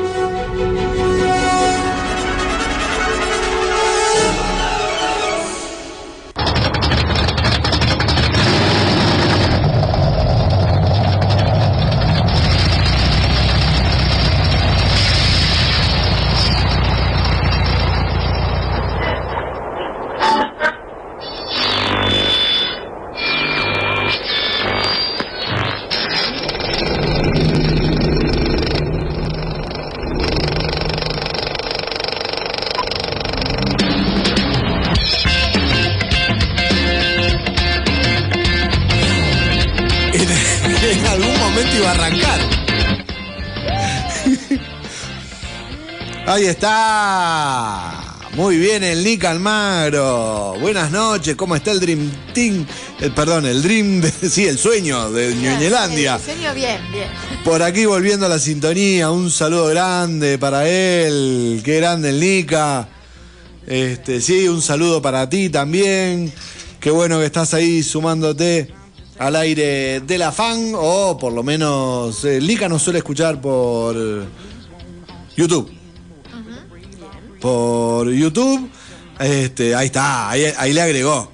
Ahí está. Muy bien, el Nick Almagro. Buenas noches, ¿cómo está el Dream Team? El, perdón, el Dream, de- sí, el sueño de Ñuñelandia. El sueño bien, bien. Por aquí volviendo a la sintonía, un saludo grande para él. Qué grande el Nica. Este, sí, un saludo para ti también. Qué bueno que estás ahí sumándote al aire de la fan o por lo menos el Nica nos suele escuchar por YouTube. Por YouTube. Este, ahí está, ahí, ahí le agregó.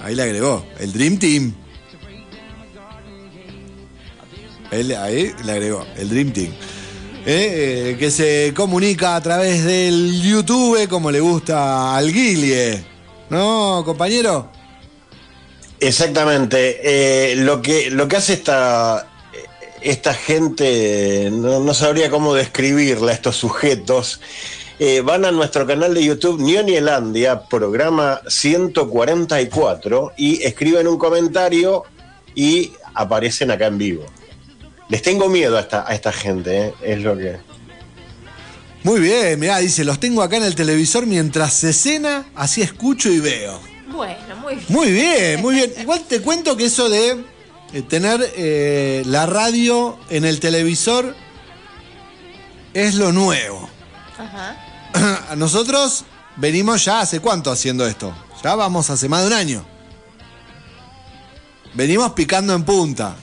Ahí le agregó. El Dream Team. Él, ahí le agregó, el Dream Team. Eh, eh, que se comunica a través del YouTube como le gusta al Guilie. ¿No, compañero? Exactamente. Eh, lo, que, lo que hace esta, esta gente, no, no sabría cómo describirla, estos sujetos, eh, van a nuestro canal de YouTube Nielandia, programa 144, y escriben un comentario y aparecen acá en vivo. Les tengo miedo a esta, a esta gente, eh, es lo que... Muy bien, mirá, dice, los tengo acá en el televisor mientras se cena, así escucho y veo. Bueno, muy bien. Muy bien, muy bien. Igual te cuento que eso de eh, tener eh, la radio en el televisor es lo nuevo. Ajá. Nosotros venimos ya hace cuánto haciendo esto. Ya vamos hace más de un año. Venimos picando en punta.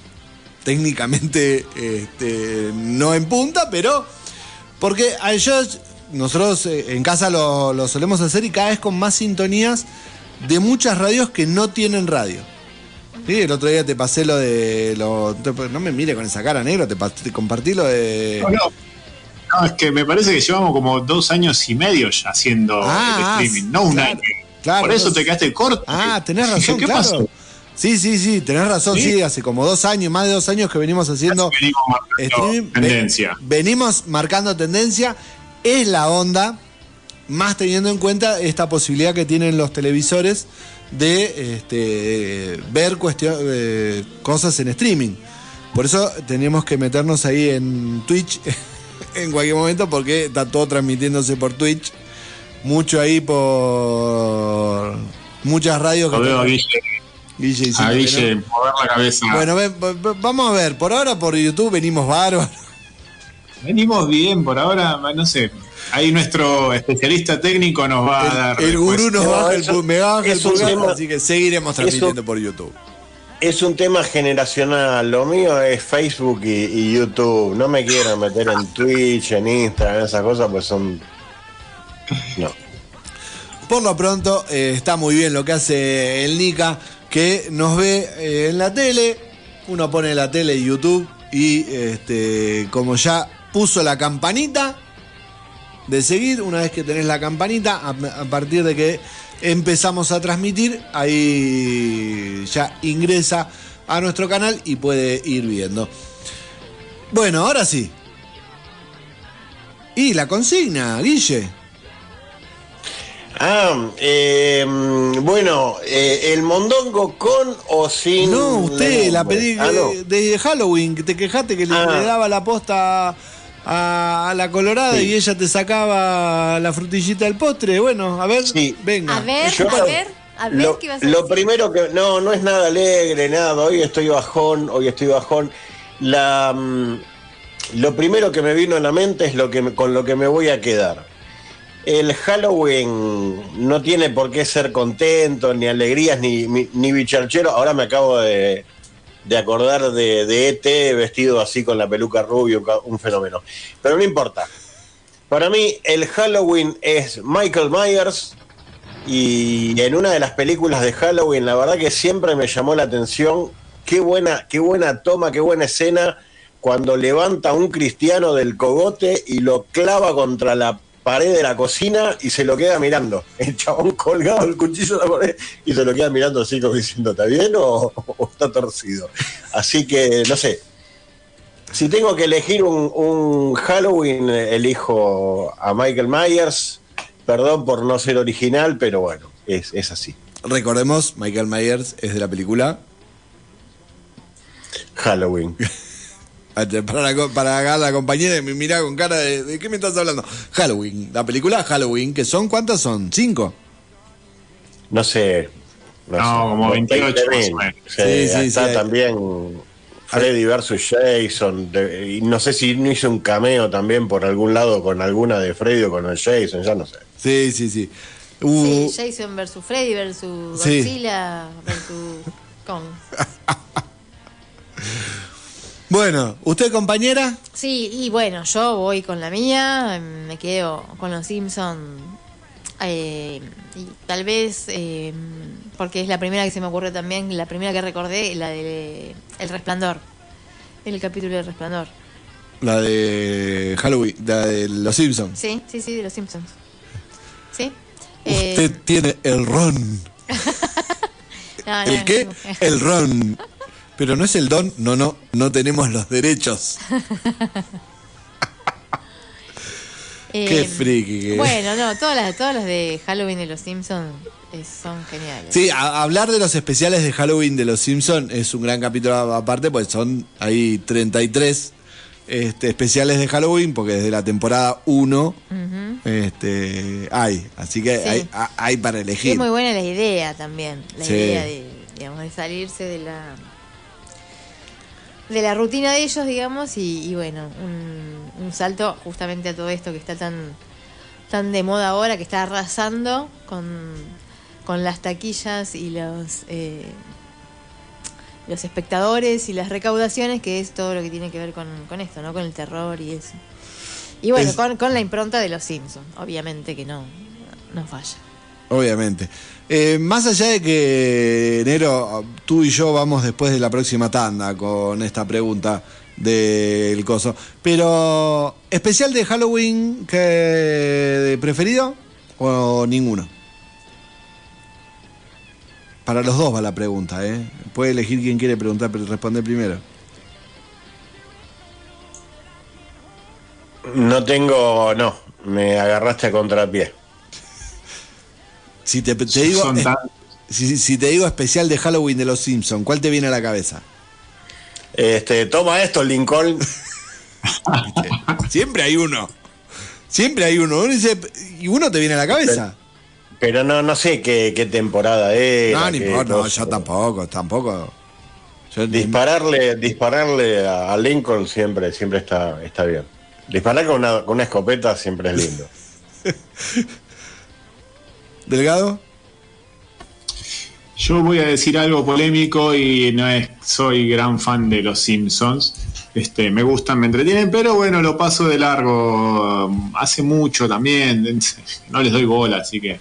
Técnicamente este, no en punta, pero porque a ellos, nosotros eh, en casa lo, solemos hacer y cada vez con más sintonías de muchas radios que no tienen radio. Sí, el otro día te pasé lo de. Lo, no me mire con esa cara negro, te, te compartí lo de. No, no. No, es que me parece que llevamos como dos años y medio ya haciendo Ah, el streaming, no un claro, año. claro, Por eso te quedaste corto. Ah, tenés razón, ¿Qué claro. pasó? Sí, sí, sí, tenés razón, sí, ¿Sí? hace como dos años, más de dos años que venimos haciendo Venimos marcando streaming. tendencia. Ve- venimos marcando tendencia, es la onda, más teniendo en cuenta esta posibilidad que tienen los televisores de este, ver cuestio- eh, cosas en streaming. Por eso tenemos que meternos ahí en Twitch en cualquier momento porque está todo transmitiéndose por Twitch. Mucho ahí por muchas radios Lo que veo a Guille, a que Guille no. mover la cabeza. Bueno, ve- ve- ve- vamos a ver, por ahora por YouTube venimos bárbaros. Venimos bien por ahora, no sé. Ahí nuestro especialista técnico nos va a dar. El gurú nos No, baja el, me baja el pulgar, tema- así que seguiremos transmitiendo eso- por YouTube. Es un tema generacional, lo mío es Facebook y, YouTube. No me quiero meter en Twitch, en Instagram, esas cosas, pues son... No. Por lo pronto, eh, está muy bien lo que hace el Nika, que nos ve eh, en la tele. Uno pone la tele y YouTube y este, como ya puso la campanita de seguir, una vez que tenés la campanita, a partir de que empezamos a transmitir, ahí ya ingresa a nuestro canal y puede ir viendo. Bueno, ahora sí. Y la consigna, Guille. Ah, eh, bueno, eh, el mondongo con o sin... No, usted la pedí Ah, no. de Halloween, que te quejaste que le, Ah. le daba la posta a, a la colorada Sí. y ella te sacaba la frutillita del postre. Bueno, a ver, Sí. venga. A ver, Yo- a ver, A ver, Lo, ¿qué vas a lo decir? primero que. No, no es nada alegre, nada. Hoy estoy bajón, hoy estoy bajón. La, mm, lo primero que me vino a la mente es lo que con lo que me voy a quedar. El Halloween no tiene por qué ser contento, ni alegrías, ni, ni, ni bicharchero. Ahora me acabo de, de acordar de, de ET vestido así con la peluca ca- un fenómeno. Pero no importa. Para mí, el Halloween es Michael Myers, y en una de las películas de Halloween, la verdad que siempre me llamó la atención qué buena, qué buena toma, qué buena escena cuando levanta a un cristiano del cogote y lo clava contra la pared de la cocina y se lo queda mirando. El chabón colgado el cuchillo en la pared y se lo queda mirando así como diciendo, ¿está bien o, o está torcido? Así que, no sé. Si tengo que elegir un, un Halloween, elijo a Michael Myers. Perdón por no ser original, pero bueno, es, es así. Recordemos, Michael Myers es de la película. Halloween. Para la, para acá la compañera me mira con cara de, ¿de qué me estás hablando? Halloween, la película Halloween, que son ¿cuántas son? ¿Cinco? No sé. No, sé, como 28 más o menos. Sí, Sí, sí, está sí. también Freddy versus Jason. de- y no sé si no hizo un cameo también por algún lado con alguna de Freddy o con el Jason, ya no sé. Sí, sí, sí. Uh, Sí, Jason versus Freddy versus Sí. Godzilla versus Kong. Bueno, ¿usted compañera? Sí, y bueno, yo voy con la mía, me quedo con los Simpsons. eh, y tal vez, eh, porque es la primera que se me ocurre también, la primera que recordé, la de El Resplandor. El capítulo del Resplandor. La de Halloween, la de Los Simpsons. Sí, sí, sí, de los Simpsons. ¿Sí? Eh, Usted tiene el ron. no, no, ¿El qué? no. El ron. Pero no es el don, no, no, no tenemos los derechos. Qué Eh, friki que- Bueno, no, todas las, todas las de Halloween de los Simpsons eh, son geniales. Sí, a- hablar de los especiales de Halloween de los Simpsons es un gran capítulo aparte, pues son ahí 33 este, especiales de Halloween, porque desde la temporada 1 Ujú. este, hay. Así que Sí. hay, hay para elegir. es muy buena la idea también, la Sí. idea de, digamos, de salirse de la de la rutina de ellos, digamos, y, y bueno, un, un salto justamente a todo esto que está tan tan de moda ahora, que está arrasando con, con las taquillas y los eh, los espectadores y las recaudaciones, que es todo lo que tiene que ver con, con esto, ¿no? Con el terror y eso. Y bueno, Es- con, con la impronta de los Simpsons, obviamente que no, no falla. Obviamente. Eh, más allá de que, Nero, tú y yo vamos después de la próxima tanda con esta pregunta del coso. Pero, ¿especial de Halloween que preferido o ninguno? Para los dos va la pregunta, ¿eh? Puede elegir quién quiere preguntar, pero responder primero. No tengo, no, me agarraste a contrapié. Si te, te digo, Son es- tan- si, si te digo especial de Halloween de los Simpsons, ¿cuál te viene a la cabeza? Este, toma esto, Lincoln. Siempre hay uno. Siempre hay uno. Uno dice, y uno te viene a la cabeza. Pero no, no sé qué, qué temporada era. No, ni qué importa, no, yo tampoco, tampoco. Yo- Dispararle, dispararle a a Lincoln siempre, siempre está, está bien. Disparar con una, con una escopeta siempre es lindo. ¿Delgado? Yo voy a decir algo polémico y no es, soy gran fan de los Simpsons. Este, me gustan, me entretienen, pero bueno, lo paso de largo. Hace mucho también, no les doy bola, así que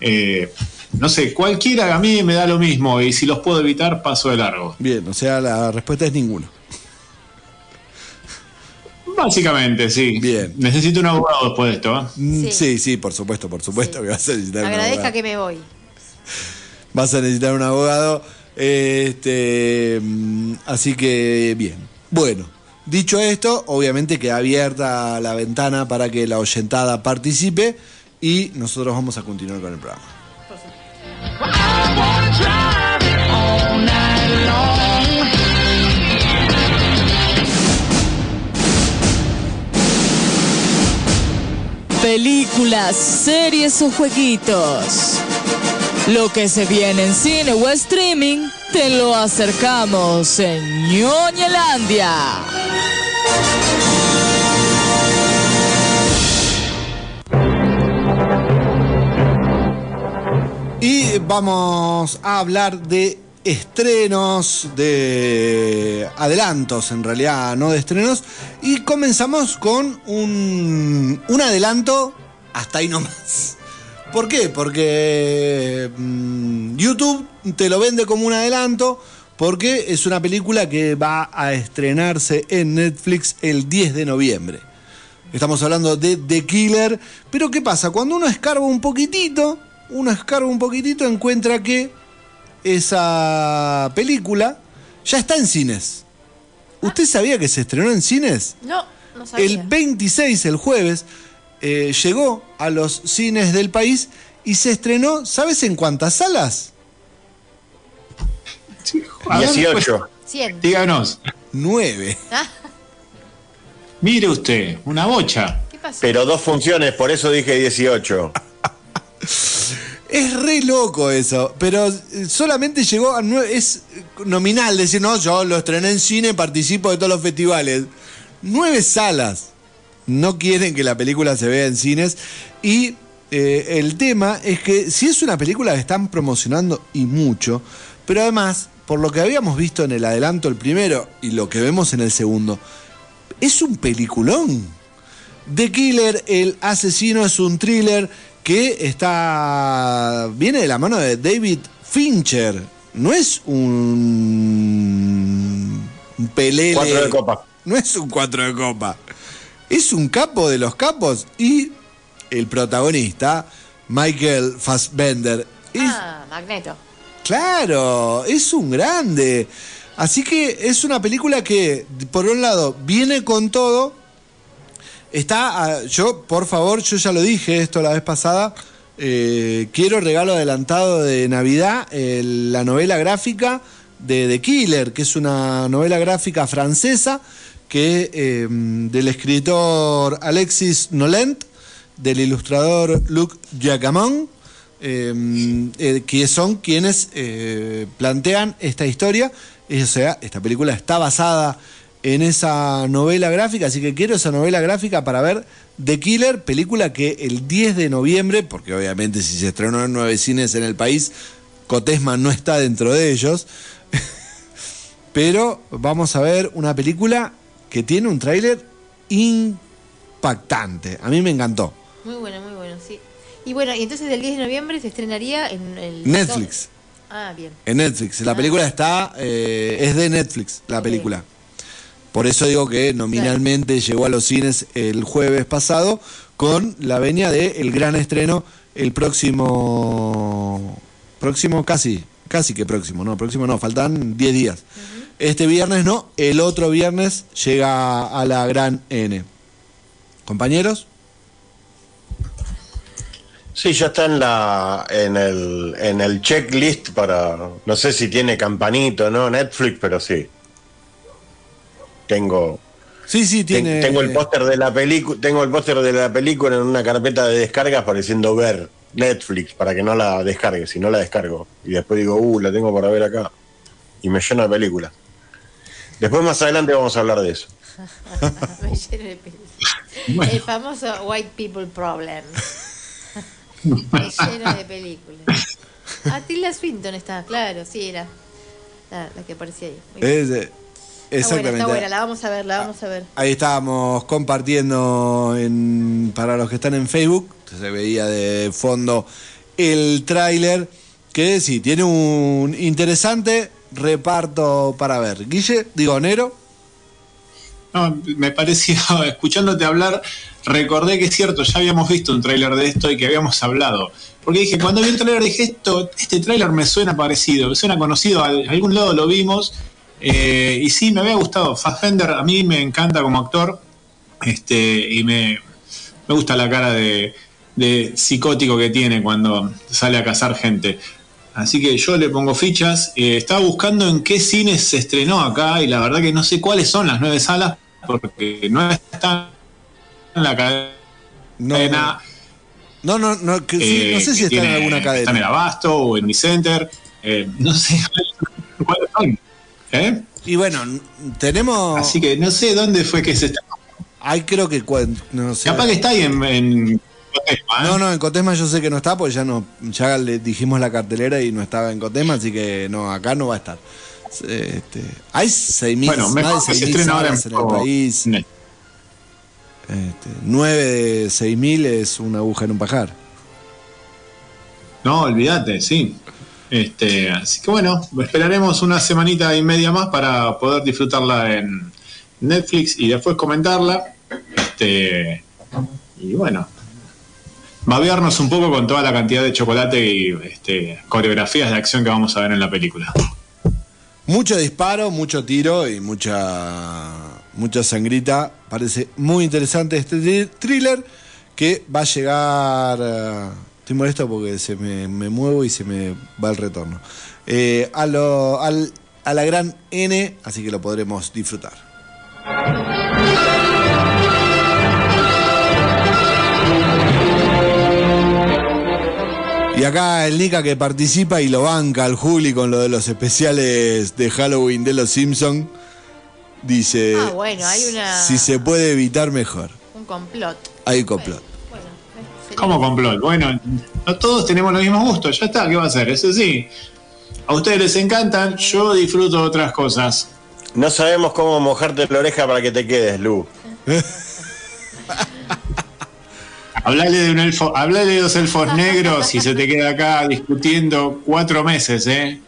eh, no sé, cualquiera a mí me da lo mismo y si los puedo evitar paso de largo. Bien, o sea, la respuesta es ninguno. Básicamente, sí. Bien. Necesito un abogado después de esto. ¿eh? Mm, Sí. Sí, sí, por supuesto, por supuesto Sí. que vas a necesitar un Agradezca que me voy. Vas a necesitar un abogado. Este, mm, así que, bien. Bueno, dicho esto, obviamente queda abierta la ventana para que la oyentada participe y nosotros vamos a continuar con el programa. Películas, series o jueguitos. Lo que se viene en cine o streaming, te lo acercamos en Ñoñelandia. Y vamos a hablar de estrenos, de adelantos en realidad, no de estrenos. Y comenzamos con un, un adelanto hasta ahí nomás. ¿Por qué? Porque mm, YouTube te lo vende como un adelanto, porque es una película que va a estrenarse en Netflix el 10 de noviembre. Estamos hablando de The Killer, pero ¿qué pasa? Cuando uno escarba un poquitito, uno escarba un poquitito, encuentra que esa película ya está en cines. ¿Usted sabía que se estrenó en cines? No, no sabía. El 26, el jueves, eh, llegó a los cines del país y se estrenó, ¿sabes en cuántas salas? A ver, 18. pues, 100. díganos. Nueve. Ah, Mire usted, una bocha. ¿Qué pasó? Pero dos funciones, por eso dije 18. Es re loco eso, pero eh, solamente llegó a es nominal decir, no, yo lo estrené en cine, participo de todos los festivales. Nueve salas no quieren que la película se vea en cines y eh, el tema es que si es una película que están promocionando y mucho, pero además, por lo que habíamos visto en el adelanto el primero y lo que vemos en el segundo, es un peliculón. The Killer, el asesino, es un thriller que está. viene de la mano de David Fincher. No es un. un pelele. Cuatro de copa. No es un cuatro de copa. Es un capo de los capos y el protagonista, Michael Fassbender. Es, Ah, Magneto. Claro, es un grande. Así que es una película que, por un lado, viene con todo. Está, ah, yo, por favor, yo ya lo dije esto la vez pasada. eh, quiero regalo adelantado de Navidad, eh, la novela gráfica de The Killer, que es una novela gráfica francesa que eh, del escritor Alexis Nolent, del ilustrador Luc Giacamon, eh, eh, que son quienes eh, plantean esta historia. O sea, esta película está basada en esa novela gráfica, así que quiero esa novela gráfica para ver The Killer, película que el 10 de noviembre, porque obviamente si se estrenó en nueve cines en el país, Cotesma no está dentro de ellos, pero vamos a ver una película que tiene un tráiler impactante. A mí me encantó. Muy bueno, muy bueno, sí. Y bueno, y entonces el 10 de noviembre se estrenaría en el... Netflix. Ah, bien. En Netflix. La película está. eh, es de Netflix, la película. Por eso digo que nominalmente llegó a los cines el jueves pasado con la venia de el gran estreno el próximo. Próximo, casi. Casi que próximo, no, próximo no, faltan 10 días. Este viernes no, el otro viernes llega a la gran N. Compañeros, Sí, ya está en la en el en el checklist para no sé si tiene campanito, ¿no? Netflix, pero sí. Tengo sí, sí, ten- tiene. tengo el póster de la película, tengo el póster de la película en una carpeta de descargas pareciendo ver Netflix para que no la descargue, si no la descargo y después digo, "Uh, la tengo para ver acá." Y me lleno de películas. Después más adelante vamos a hablar de eso. Me lleno de películas. El famoso White People Problem. Me lleno de películas. Ah, Tilda Swinton está, claro, sí, era la, la que aparecía ahí. Está buena, exactamente. está buena, la vamos a ver, la vamos a ver. Ahí estábamos compartiendo en, para los que están en Facebook, se veía de fondo el tráiler que sí, tiene un interesante reparto para ver. Guille, digo, Nero, No, me parecía, escuchándote hablar, recordé que es cierto, ya habíamos visto un tráiler de esto y que habíamos hablado. Porque dije, cuando vi el tráiler dije, esto, este tráiler me suena parecido, me suena conocido, a algún lado lo vimos. Eh, y sí, me había gustado. Fassbender a mí me encanta como actor. Este, y me, me gusta la cara de, de psicótico que tiene cuando sale a cazar gente. Así que yo le pongo fichas. Eh, estaba buscando en qué cines se estrenó acá y la verdad que no sé cuáles son las nueve salas porque no están en la cadena. no, No, no, no, que sí, eh, no sé si está en tiene- alguna Está en el cadena. Abasto o en Unicenter. Eh, no sé cuáles son. ¿Eh? Y bueno, tenemos. Así que no sé dónde fue que se está. Hay creo que. No sé. Capaz que está ahí en. en Cotesma, ¿eh? No, no, en Cotesma yo sé que no está, porque ya no, ya le dijimos la cartelera y no estaba en Cotesma, así que no, acá no va a estar. Este, hay 6.000 Bueno, más de que se 6.000 estrena ahora en en el país. Este, 9 de 6.000 es una aguja en un pajar. No, olvídate, sí. Este, así que bueno, esperaremos una semanita y media más para poder disfrutarla en Netflix y después comentarla. Este, y bueno, babearnos un poco con toda la cantidad de chocolate y este, coreografías de acción que vamos a ver en la película. Mucho disparo, mucho tiro y mucha mucha sangrita. Parece muy interesante este thriller que va a llegar. Estoy molesto porque se me, me muevo y se me va el retorno. Eh, a, lo- al- a la gran N, así que lo podremos disfrutar. Y acá el Nika que participa y lo banca al Juli con lo de los especiales de Halloween de los Simpson dice Ah, bueno, hay una- si se puede evitar mejor. Un complot. Hay un complot. ¿Cómo complot? Bueno, no todos tenemos los mismos gustos, ya está, ¿qué va a hacer? Eso sí, a ustedes les encantan, yo disfruto de otras cosas. No sabemos cómo mojarte la oreja para que te quedes, Lu. Hablale de un elfo, hablale de dos elfos negros y se te queda acá discutiendo cuatro meses, ¿eh?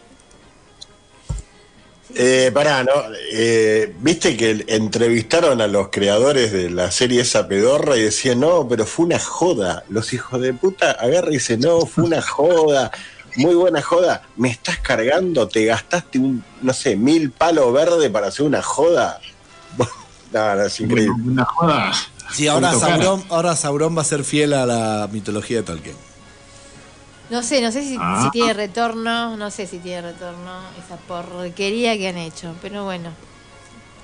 Eh, pará, ¿no? Eh, Viste que entrevistaron a los creadores de la serie esa pedorra y decían, no, pero fue una joda. Los hijos de puta agarran y dicen, no, fue una joda. Muy buena joda. Me estás cargando, te gastaste un, no sé, mil palos verdes para hacer una joda. no, no, es increíble. Una joda. Sí, ahora. Sauron, ahora Sauron va a ser fiel a la mitología de Tolkien. No sé, no sé si, Ah. si tiene retorno, no sé si tiene retorno esa porquería que han hecho, pero bueno.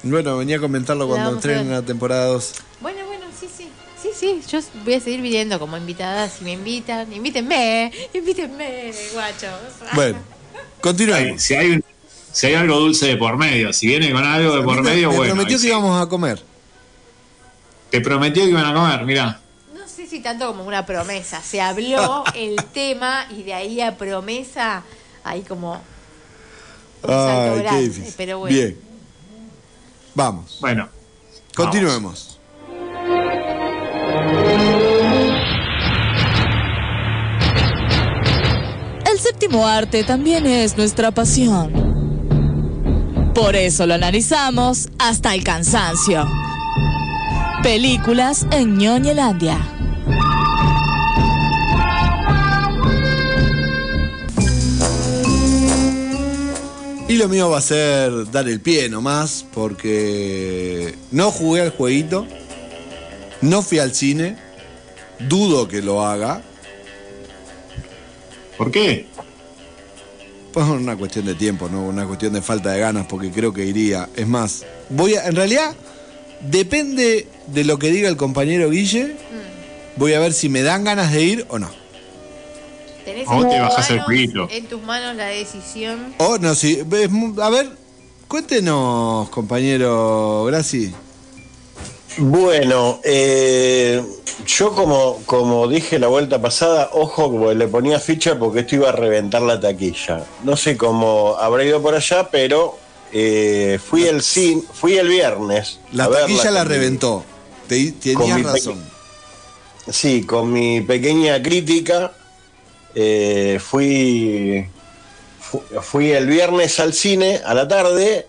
Bueno, venía a comentarlo La cuando estrenen la temporada 2. Bueno, bueno, sí, sí. Sí, sí, yo voy a seguir viniendo como invitada si me invitan. Invítenme, invítenme, guacho. Bueno, continuemos. si, hay si hay algo dulce de por medio, si viene con algo de por Me- medio, me bueno. prometió que sí. íbamos a comer. Te prometió que iban a comer, mirá. Si tanto como una promesa. Se habló el tema y de ahí a promesa hay como un salto Ay, qué grande. difícil. Pero bueno. Bien. Vamos, Bueno, continuemos. El séptimo arte también es nuestra pasión. Por eso lo analizamos hasta el cansancio. Películas en Ñoñelandia. Y lo mío va a ser dar el pie nomás, porque no jugué al jueguito, no fui al cine, dudo que lo haga, ¿por qué? pues es una cuestión de tiempo, no una cuestión de falta de ganas, porque creo que iría. Es más, voy a, en realidad, depende de lo que diga el compañero Guille, voy a ver si me dan ganas de ir o no. Tenés en te tus bajás el manos- jueguito. En tus manos la decisión. O no, sí. A ver, cuéntenos, compañero Graci. Bueno, eh, yo como, como dije la vuelta pasada, ojo, que le ponía ficha porque esto iba a reventar la taquilla. No sé cómo habrá ido por allá, pero eh, fui el cin, fui el viernes. La verla taquilla la reventó. Te- tenías razón. Sí, con mi pequeña crítica, eh, fui, fu- fui el viernes al cine a la tarde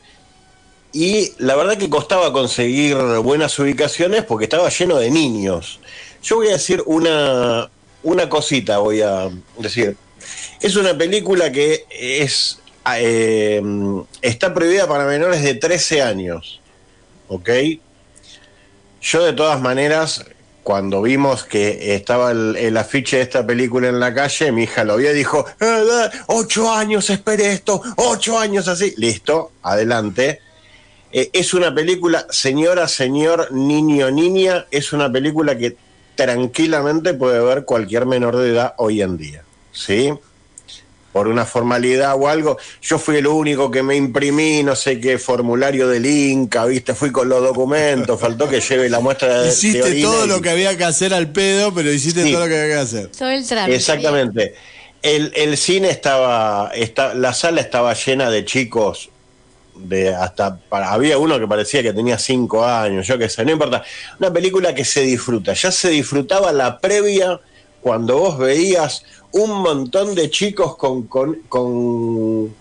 y la verdad que costaba conseguir buenas ubicaciones porque estaba lleno de niños. Yo voy a decir una, una cosita, voy a decir. Es una película que es eh, está prohibida para menores de 13 años. ¿Ok? Yo de todas maneras, cuando vimos que estaba el, afiche de esta película en la calle, mi hija lo vio y dijo, "Eh, eh, ocho años, espere esto, ocho años así. Listo, adelante. Eh, es una película, señora, señor, niño, niña, es una película que tranquilamente puede ver cualquier menor de edad hoy en día. ¿Sí? Por una formalidad o algo. Yo fui el único que me imprimí, no sé qué formulario del Inca, ¿viste? Fui con los documentos, faltó que lleve la muestra de. Hiciste de todo y- lo que había que hacer al pedo, pero hiciste Sí. todo lo que había que hacer. Todo el trámite. Exactamente. El, el cine estaba, está, la sala estaba llena de chicos, de hasta para- había uno que parecía que tenía cinco años, yo qué sé, no importa. Una película que se disfruta. Ya se disfrutaba la previa cuando vos veías un montón de chicos con, con, con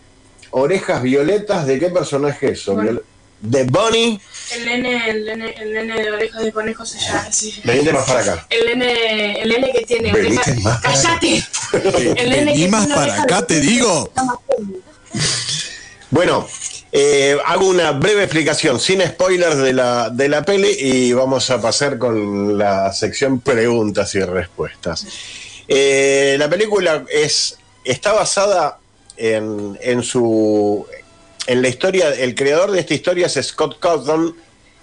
orejas violetas. ¿De qué personaje es eso? De Bonnie. El nene, el nene, el nene de orejas de conejo se llama así. Venite más para acá. El nene, el nene que tiene orejas. ¡Cállate! El nene Vení que más tiene para acá, te digo. Bueno, eh, hago una breve explicación, sin spoilers de la, de la peli, y vamos a pasar con la sección preguntas y respuestas. Eh, la película es, está basada en, en su en la historia, el creador de esta historia es Scott Cawthon,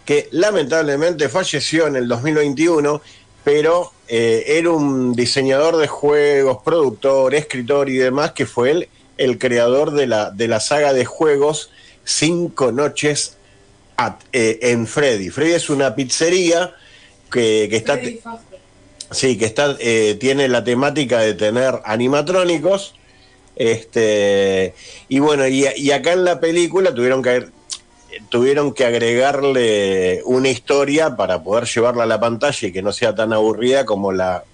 que lamentablemente falleció en el 2021, pero eh, era un diseñador de juegos, productor, escritor y demás, que fue él el creador de la, de la saga de juegos Cinco Noches eh, en Freddy. Freddy es una pizzería que, está... Sí, que está, eh, tiene la temática de tener animatrónicos. Este, y bueno, y, y acá en la película tuvieron que, tuvieron que agregarle una historia para poder llevarla a la pantalla y que no sea tan aburrida como la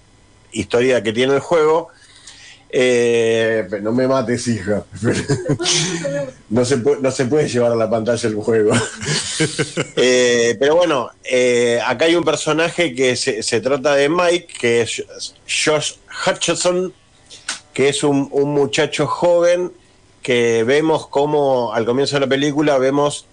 historia que tiene el juego. Eh, no me mates, hija. no, se puede, no se puede llevar a la pantalla el juego. Eh, pero bueno, eh, acá hay un personaje que se, se trata de Mike, que es Josh Hutcherson, que es un, un muchacho joven que vemos como al comienzo de la película vemos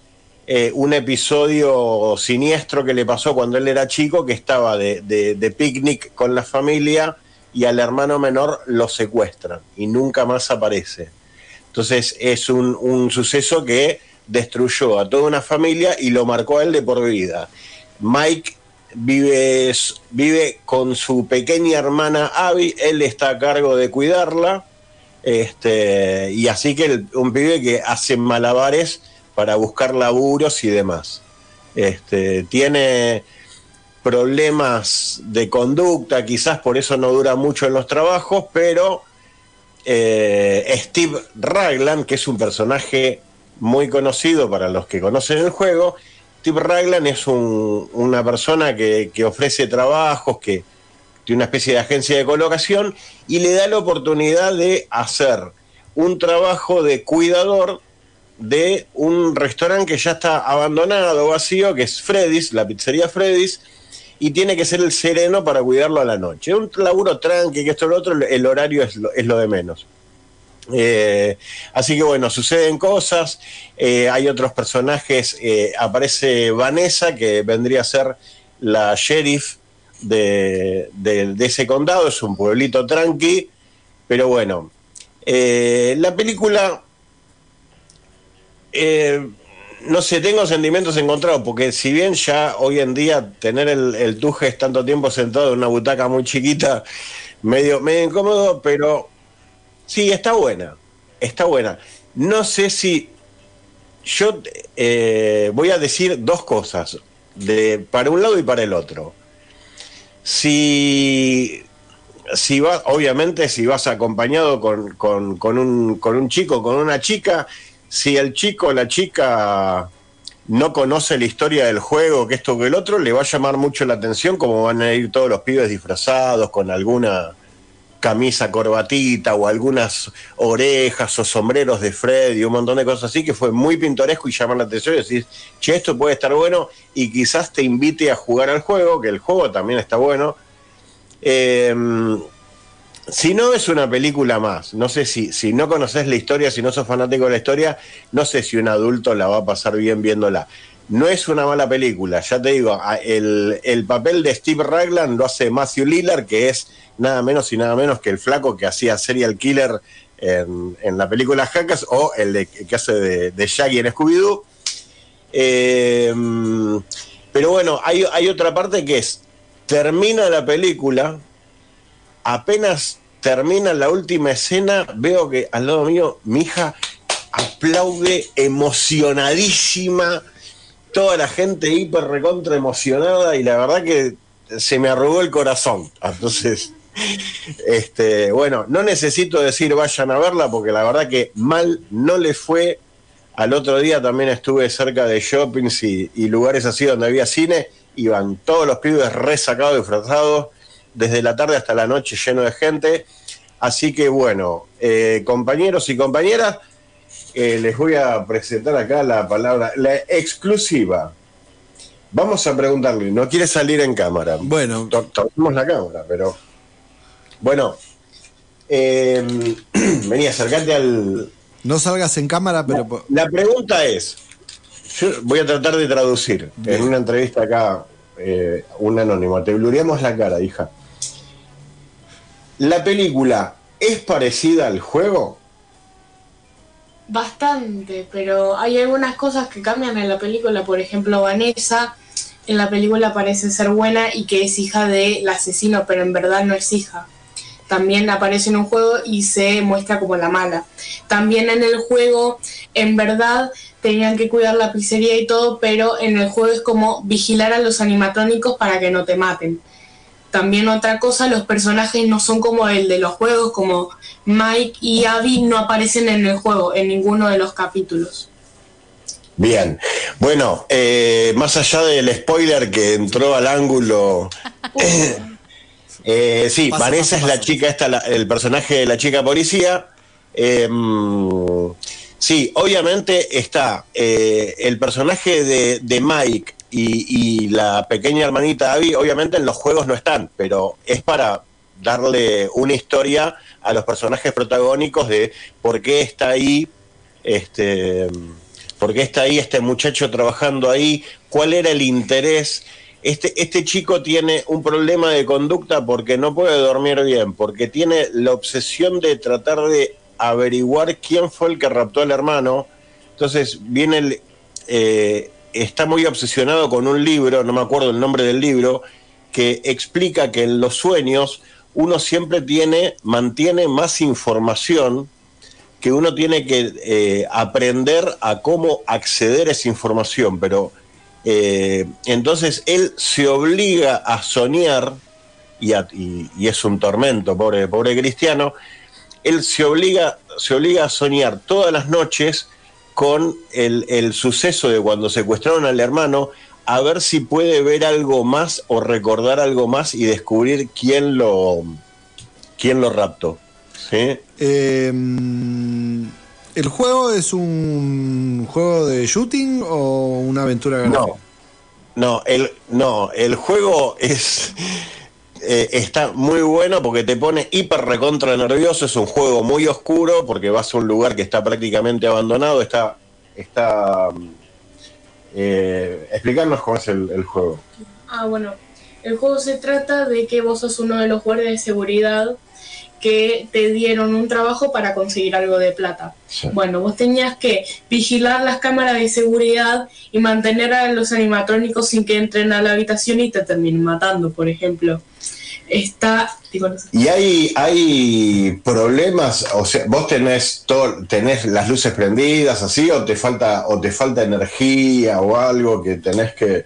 un episodio siniestro que le pasó cuando él era chico, que estaba de- de picnic con la familia y al hermano menor lo secuestran y nunca más aparece. Entonces es un, un suceso que destruyó a toda una familia y lo marcó a él de por vida. Mike vive, vive con su pequeña hermana Abby, él está a cargo de cuidarla, este, y así que un pibe que hace malabares para buscar laburos y demás. Este, tiene problemas de conducta, quizás por eso no dura mucho en los trabajos, pero eh, Steve Raglan, que es un personaje muy conocido para los que conocen el juego, Steve Raglan es un- una persona que, que ofrece trabajos, que tiene una especie de agencia de colocación y le da la oportunidad de hacer un trabajo de cuidador de un restaurante que ya está abandonado, vacío, que es Freddy's, la pizzería Freddy's, y tiene que ser el sereno para cuidarlo a la noche. Un laburo tranqui, que esto lo otro, el horario es lo, es lo de menos. Eh, así que bueno, suceden cosas, eh, hay otros personajes, eh, aparece Vanessa, que vendría a ser la sheriff de, de- ese condado, es un pueblito tranqui, pero bueno, la película, no sé, tengo sentimientos encontrados, porque si bien ya hoy en día tener el, el Tujes tanto tiempo sentado en una butaca muy chiquita, medio, medio incómodo, pero sí, está buena, está buena. No sé si yo eh, voy a decir dos cosas, de, para un lado y para el otro. Si, si vas, obviamente, si vas acompañado con, con- con un, con un chico, con una chica, si el chico o la chica no conoce la historia del juego, que esto que el otro, le va a llamar mucho la atención, como van a ir todos los pibes disfrazados con alguna camisa corbatita o algunas orejas o sombreros de Freddy, un montón de cosas así, que fue muy pintoresco y llamar la atención y decir, che, esto puede estar bueno y quizás te invite a jugar al juego, que el juego también está bueno. Eh, si no es una película más, no sé si, si no conoces la historia, si no sos fanático de la historia, no sé si un adulto la va a pasar bien viéndola. No es una mala película, ya te digo, el, el papel de Steve Raglan lo hace Matthew Lillard, que es nada menos y nada menos que el flaco que hacía Serial Killer en, en la película Hackers o el de- que hace de, de Shaggy en Scooby-Doo. Eh, pero bueno, hay, hay otra parte que es termina la película, apenas termina la última escena, veo que al lado mío mi hija aplaude emocionadísima, toda la gente hiper recontra emocionada y la verdad que se me arrugó el corazón. Entonces, este, bueno, no necesito decir vayan a verla porque la verdad que mal no le fue. Al otro día también estuve cerca de shoppings y, y lugares así donde había cine. Iban todos los pibes resacados y disfrazados, desde la tarde hasta la noche lleno de gente. Así que bueno, eh, compañeros y compañeras, eh, les voy a presentar acá la palabra, la exclusiva. Vamos a preguntarle, no quiere salir en cámara. Bueno, tomemos la cámara, pero bueno, eh, vení, acercate al. No salgas en cámara, pero. La pregunta es: yo voy a tratar de traducir en una entrevista acá, eh, un anónimo. Te blureamos la cara, hija. ¿La película es parecida al juego? Bastante, pero hay algunas cosas que cambian en la película. Por ejemplo, Vanessa en la película parece ser buena y que es hija del asesino, pero en verdad no es hija. También aparece en un juego y se muestra como la mala. También en el juego, en verdad, tenían que cuidar la pizzería y todo, pero en el juego es como vigilar a los animatrónicos para que no te maten. También otra cosa, los personajes no son como el de los juegos, como Mike y Abby no aparecen en el juego, en ninguno de los capítulos. Bien, bueno, eh, más allá del spoiler que entró al ángulo, eh, sí, Pasa, Vanessa pasa, es la chica, esta, la- el personaje de la chica policía. Eh, sí, obviamente está eh, el personaje de, de Mike y, la pequeña hermanita Abby, obviamente en los juegos no están, pero es para darle una historia a los personajes protagónicos de por qué está ahí, este, por qué está ahí este muchacho trabajando ahí, cuál era el interés. Este, este chico tiene un problema de conducta porque no puede dormir bien, porque tiene la obsesión de tratar de averiguar quién fue el que raptó al hermano. Entonces viene el, eh, está muy obsesionado con un libro, no me acuerdo el nombre del libro, que explica que en los sueños uno siempre tiene, mantiene más información que uno tiene que eh, aprender a cómo acceder a esa información, pero eh, entonces él se obliga a soñar, y, y es un tormento, pobre, pobre cristiano, él se obliga, se obliga a soñar todas las noches con el, el suceso de cuando secuestraron al hermano, a ver si puede ver algo más o recordar algo más y descubrir quién lo, quién lo raptó. ¿sí? Eh, ¿El juego es un juego de shooting o una aventura gráfica? No, no, el, no, el juego es eh, está muy bueno porque te pone hiper recontra nervioso. Es un juego muy oscuro porque vas a un lugar que está prácticamente abandonado. Está, está. mm, Eh, explicarnos cómo es el, el juego. Ah, bueno. El juego se trata de que vos sos uno de los guardias de seguridad que te dieron un trabajo para conseguir algo de plata. Bueno, vos tenías que vigilar las cámaras de seguridad y mantener a los animatrónicos sin que entren a la habitación y te terminen matando, por ejemplo. Está... digo, no sé. Y hay, hay problemas, o sea, vos tenés todo, tenés las luces prendidas así, o te falta, o te falta energía o algo que tenés que.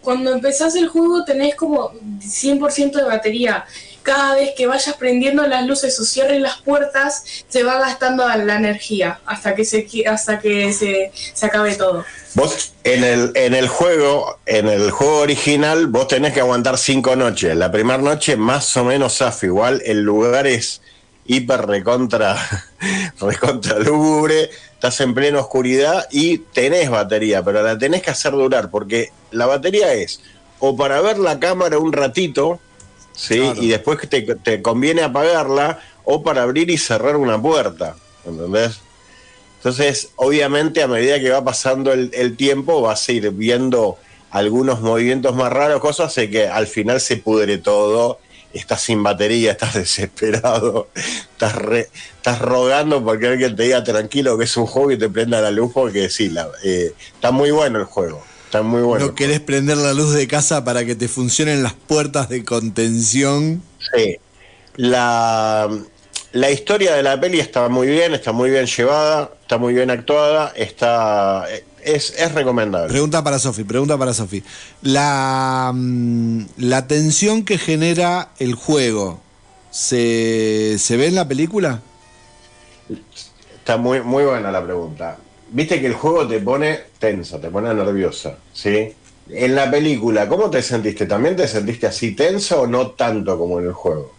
Cuando empezás el juego tenés como 100% de batería. Cada vez que vayas prendiendo las luces o cierres las puertas, se va gastando la energía hasta que se, hasta que se, se acabe todo. Vos en el, en el juego, en el juego original, vos tenés que aguantar cinco noches. La primera noche más o menos zafo, igual el lugar es hiper recontra, recontra lúgubre, estás en plena oscuridad y tenés batería, pero la tenés que hacer durar, porque la batería es o para ver la cámara un ratito, ¿sí? y después que te, te conviene apagarla, o para abrir y cerrar una puerta, ¿entendés? Entonces, obviamente, a medida que va pasando el, el tiempo, vas a ir viendo algunos movimientos más raros, cosas hace que al final se pudre todo, estás sin batería, estás desesperado, estás, re- estás rogando porque alguien te diga tranquilo que es un juego y te prenda la luz, porque sí, la- eh, está muy bueno el juego. Está muy bueno. No querés prender la luz de casa para que te funcionen las puertas de contención. Sí. La, la historia de la peli está muy bien, está muy bien llevada, está muy bien actuada, está es, es recomendable. Pregunta para Sofi, pregunta para Sofi. La, mm, la tensión que genera el juego, ¿se, ¿se ve en la película? Está muy, muy buena la pregunta. Viste que el juego te pone tensa, te pone nerviosa, ¿sí? En la película, ¿cómo te sentiste? ¿También te sentiste así tensa o no tanto como en el juego?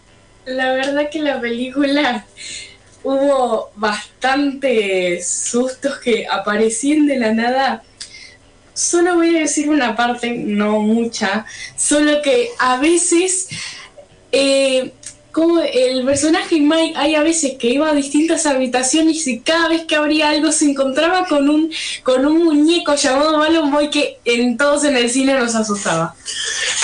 La verdad que la película hubo bastantes sustos que aparecían de la nada. Solo voy a decir una parte, no mucha, solo que a veces, eh, como el personaje Mike, hay a veces que iba a distintas habitaciones y cada vez que abría algo se encontraba con un, con un muñeco llamado Balloon Boy que en todos en el cine nos asustaba.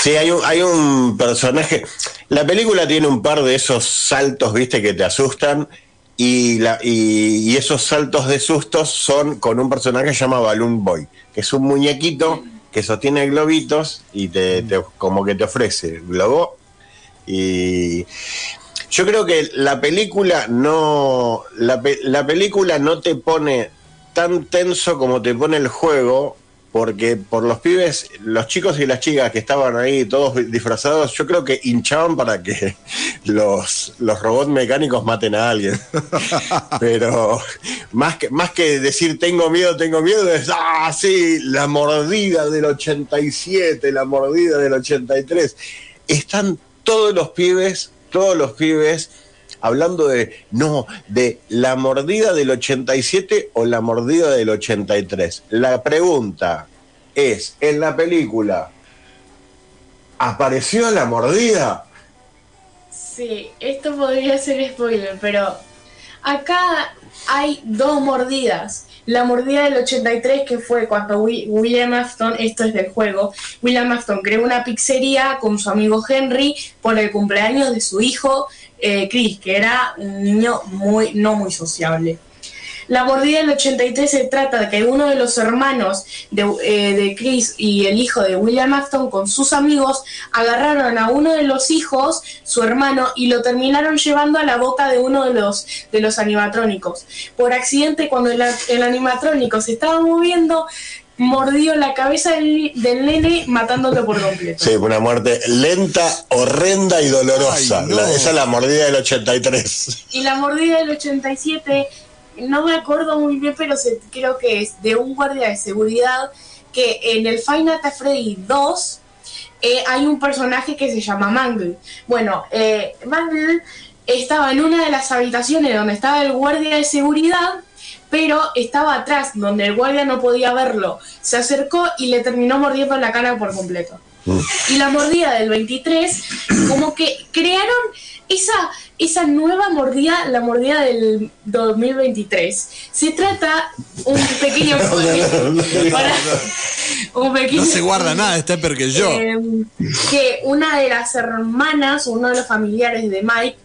Sí, hay un, hay un personaje. La película tiene un par de esos saltos, viste, que te asustan. Y, la, y, y esos saltos de sustos son con un personaje que se llama Balloon Boy, que es un muñequito que sostiene globitos y te, te- como que te ofrece globo. Y yo creo que la película no. La, la película no te pone tan tenso como te pone el juego. Porque por los pibes, los chicos y las chicas que estaban ahí todos disfrazados, yo creo que hinchaban para que los, los robots mecánicos maten a alguien. Pero más que, más que decir tengo miedo, tengo miedo, es, ah, sí, la mordida del 87, la mordida del 83. Están todos los pibes, todos los pibes hablando de, no, de la mordida del 87 o la mordida del 83. La pregunta es, en la película, ¿apareció la mordida? Sí, esto podría ser spoiler, pero acá hay dos mordidas. La mordida del 83 que fue cuando Wi- William Afton, esto es del juego, William Afton creó una pizzería con su amigo Henry por el cumpleaños de su hijo eh, Chris, que era un niño muy no muy sociable. La mordida del 83 se trata de que uno de los hermanos de, eh, de Chris y el hijo de William Afton con sus amigos agarraron a uno de los hijos, su hermano, y lo terminaron llevando a la boca de uno de los, de los animatrónicos. Por accidente, cuando el, el animatrónico se estaba moviendo, mordió la cabeza del, del nene matándolo por completo. Sí, una muerte lenta, horrenda y dolorosa. Ay, no. La- esa es la mordida del 83. Y la mordida del 87, no me acuerdo muy bien, pero se- creo que es de un guardia de seguridad que en el Final Freddy 2 eh, hay un personaje que se llama Mangle. Bueno, eh, Mangle estaba en una de las habitaciones donde estaba el guardia de seguridad, pero estaba atrás, donde el guardia no podía verlo. Se acercó y le terminó mordiendo la cara por completo. Y la mordida del 23, como que crearon esa, esa nueva mordida, la mordida del 2023. Se trata un pequeño para- un pequeño No se guarda nada, está peor que yo. eh, que una de las hermanas o uno de los familiares de Mike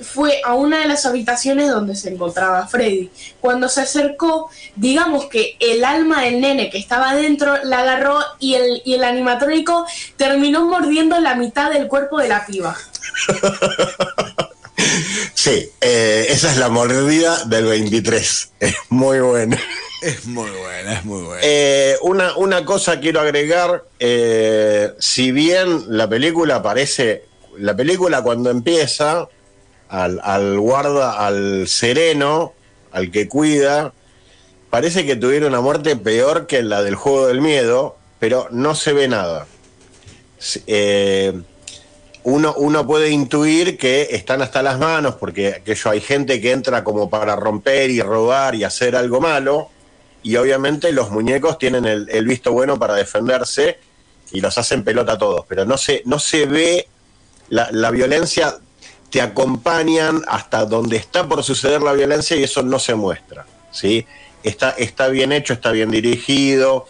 fue a una de las habitaciones donde se encontraba Freddy. Cuando se acercó, digamos que el alma del nene que estaba adentro la agarró y el, y el animatrónico terminó mordiendo la mitad del cuerpo de la piba. Sí, eh, esa es la mordida del 23. Es muy buena. Es muy buena, es muy buena. Eh, una, una cosa quiero agregar, eh, si bien la película parece, la película cuando empieza, al, al guarda, al sereno, al que cuida, parece que tuviera una muerte peor que la del juego del miedo, pero no se ve nada. Eh, uno, uno puede intuir que están hasta las manos, porque aquello hay gente que entra como para romper y robar y hacer algo malo, y obviamente los muñecos tienen el, visto bueno para defenderse y los hacen pelota a todos, pero no se, no se ve la, la violencia, te acompañan hasta donde está por suceder la violencia y eso no se muestra, ¿sí? Está, está bien hecho, está bien dirigido,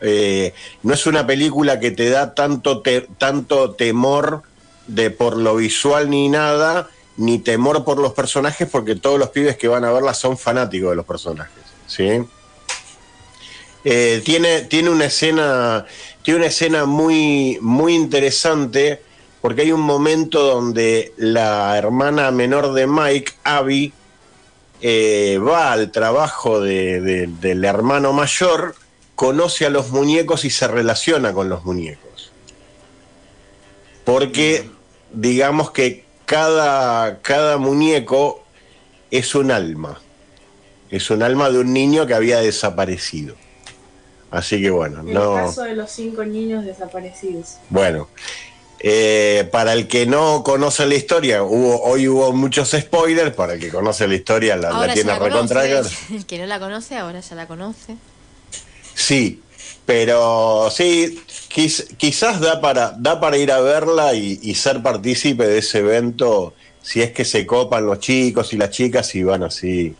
eh, no es una película que te da tanto, tanto temor de por lo visual ni nada, ni temor por los personajes, porque todos los pibes que van a verla son fanáticos de los personajes, ¿sí? Eh, tiene, tiene una escena, tiene una escena muy, muy interesante, porque hay un momento donde la hermana menor de Mike, Abby, eh, va al trabajo de- de- del hermano mayor, conoce a los muñecos y se relaciona con los muñecos. Porque digamos que cada, cada muñeco es un alma. Es un alma de un niño que había desaparecido. Así que bueno, En el no. caso de los cinco niños desaparecidos. Bueno, eh, para el que no conoce la historia, hubo, hoy hubo muchos spoilers. Para el que conoce la historia, la, la tiene recontra. El que no la conoce, ahora ya la conoce. Sí, pero sí, quiz- quizás da para, da para ir a verla y, y ser partícipe de ese evento, si es que se copan los chicos y las chicas y van así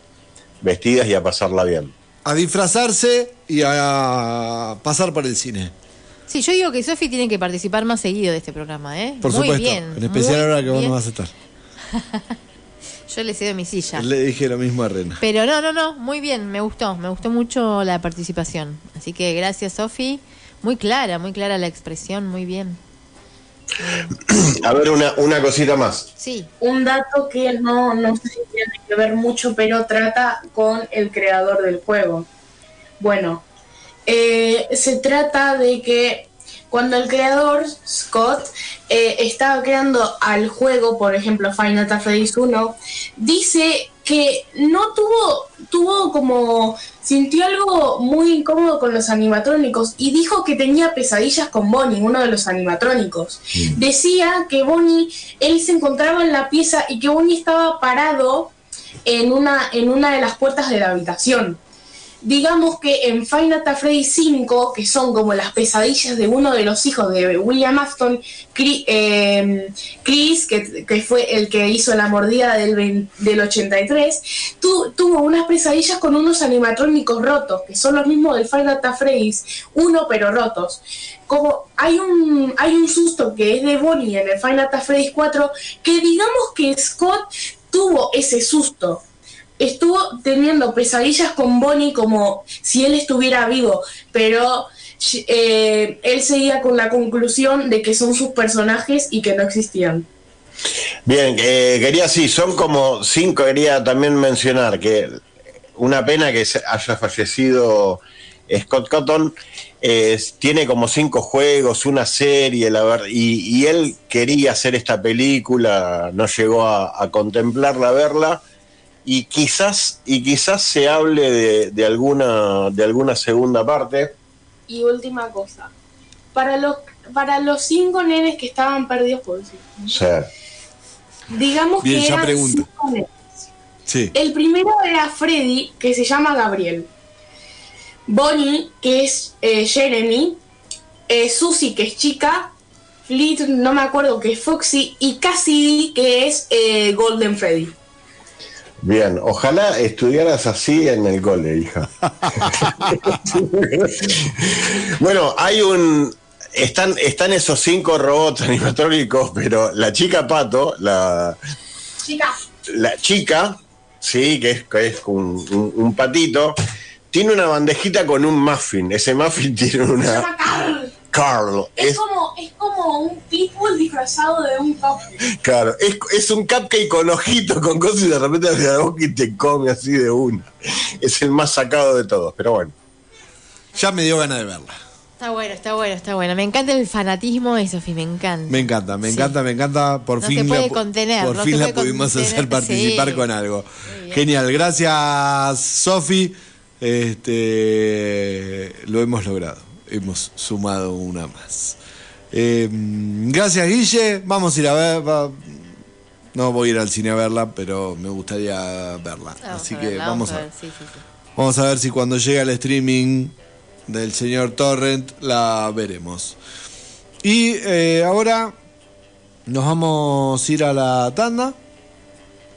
vestidas y a pasarla bien. A disfrazarse y a pasar por el cine. Sí, yo digo que Sofi tiene que participar más seguido de este programa, ¿eh? Por muy supuesto. bien. en especial muy ahora que vos no vas a estar. Yo le cedo mi silla. Le dije lo mismo a Rena. Pero no, no, no, muy bien, me gustó, me gustó mucho la participación. Así que gracias, Sofi. Muy clara, muy clara la expresión, muy bien. A ver, una, una cosita más. Sí. Un dato que no, no sé si tiene que ver mucho, pero trata con el creador del juego. Bueno, eh, se trata de que cuando el creador, Scott, eh, estaba creando al juego, por ejemplo Final Fantasy 1, dice que no tuvo, tuvo como, sintió algo muy incómodo con los animatrónicos y dijo que tenía pesadillas con Bonnie, uno de los animatrónicos. Decía que Bonnie, él se encontraba en la pieza y que Bonnie estaba parado en una, en una de las puertas de la habitación digamos que en Final Fantasy 5, que son como las pesadillas de uno de los hijos de William Afton, Cri- eh, Chris, que, fue el que hizo la mordida del, del 83, tu- tuvo unas pesadillas con unos animatrónicos rotos, que son los mismos del Final Fantasy 1, pero rotos. Como hay un, hay un susto que es de Bonnie en el Final Fantasy 4, que digamos que Scott tuvo ese susto estuvo teniendo pesadillas con Bonnie como si él estuviera vivo, pero eh, él seguía con la conclusión de que son sus personajes y que no existían. Bien, eh, quería, sí, son como cinco, quería también mencionar que una pena que haya fallecido Scott Cotton, eh, tiene como cinco juegos, una serie, y él quería hacer esta película, no llegó a, a contemplarla, a verla, y quizás, y quizás se hable de, de alguna, de alguna segunda parte. Y última cosa, para los, para los cinco nenes que estaban perdidos por sí, digamos Bien, que ya eran pregunta. cinco nenes. Sí. El primero era Freddy, que se llama Gabriel. Bonnie, que es eh, Jeremy. eh, Susie, que es chica. Fleet, no me acuerdo, que es Foxy. Y Cassidy, que es eh, Golden Freddy. Bien, ojalá estudiaras así en el cole, hija. bueno, hay un. Están, están esos cinco robots animatrónicos, pero la chica pato, la, Chica. la chica, sí, que es, que es un, un- un patito, tiene una bandejita con un muffin. Ese muffin tiene Se una. Carl. Es, Es, como, es como un pitbull disfrazado de un cupcake. claro, es, es un cupcake con ojito, con cosas y de repente abre la boca y te come así de una. Es el más sacado de todos, pero bueno. Ya me dio ganas de verla. Está bueno, está bueno, está bueno. Me encanta el fanatismo de Sofi, me encanta. Me encanta, me Sí. encanta, me encanta. Por No fin se puede la, contener, por no fin se la puede pudimos contener, hacer participar sí. con algo. Genial, gracias Sofi. Este lo hemos logrado. Hemos sumado una más. Eh, gracias Guille. Vamos a ir a ver. va- no voy a ir al cine a verla, pero me gustaría verla. Vamos Así que verla, vamos a ver, ver. sí, sí, sí. Vamos a ver si cuando llegue el streaming del señor Torrent la veremos. Y eh, ahora nos vamos a ir a la tanda.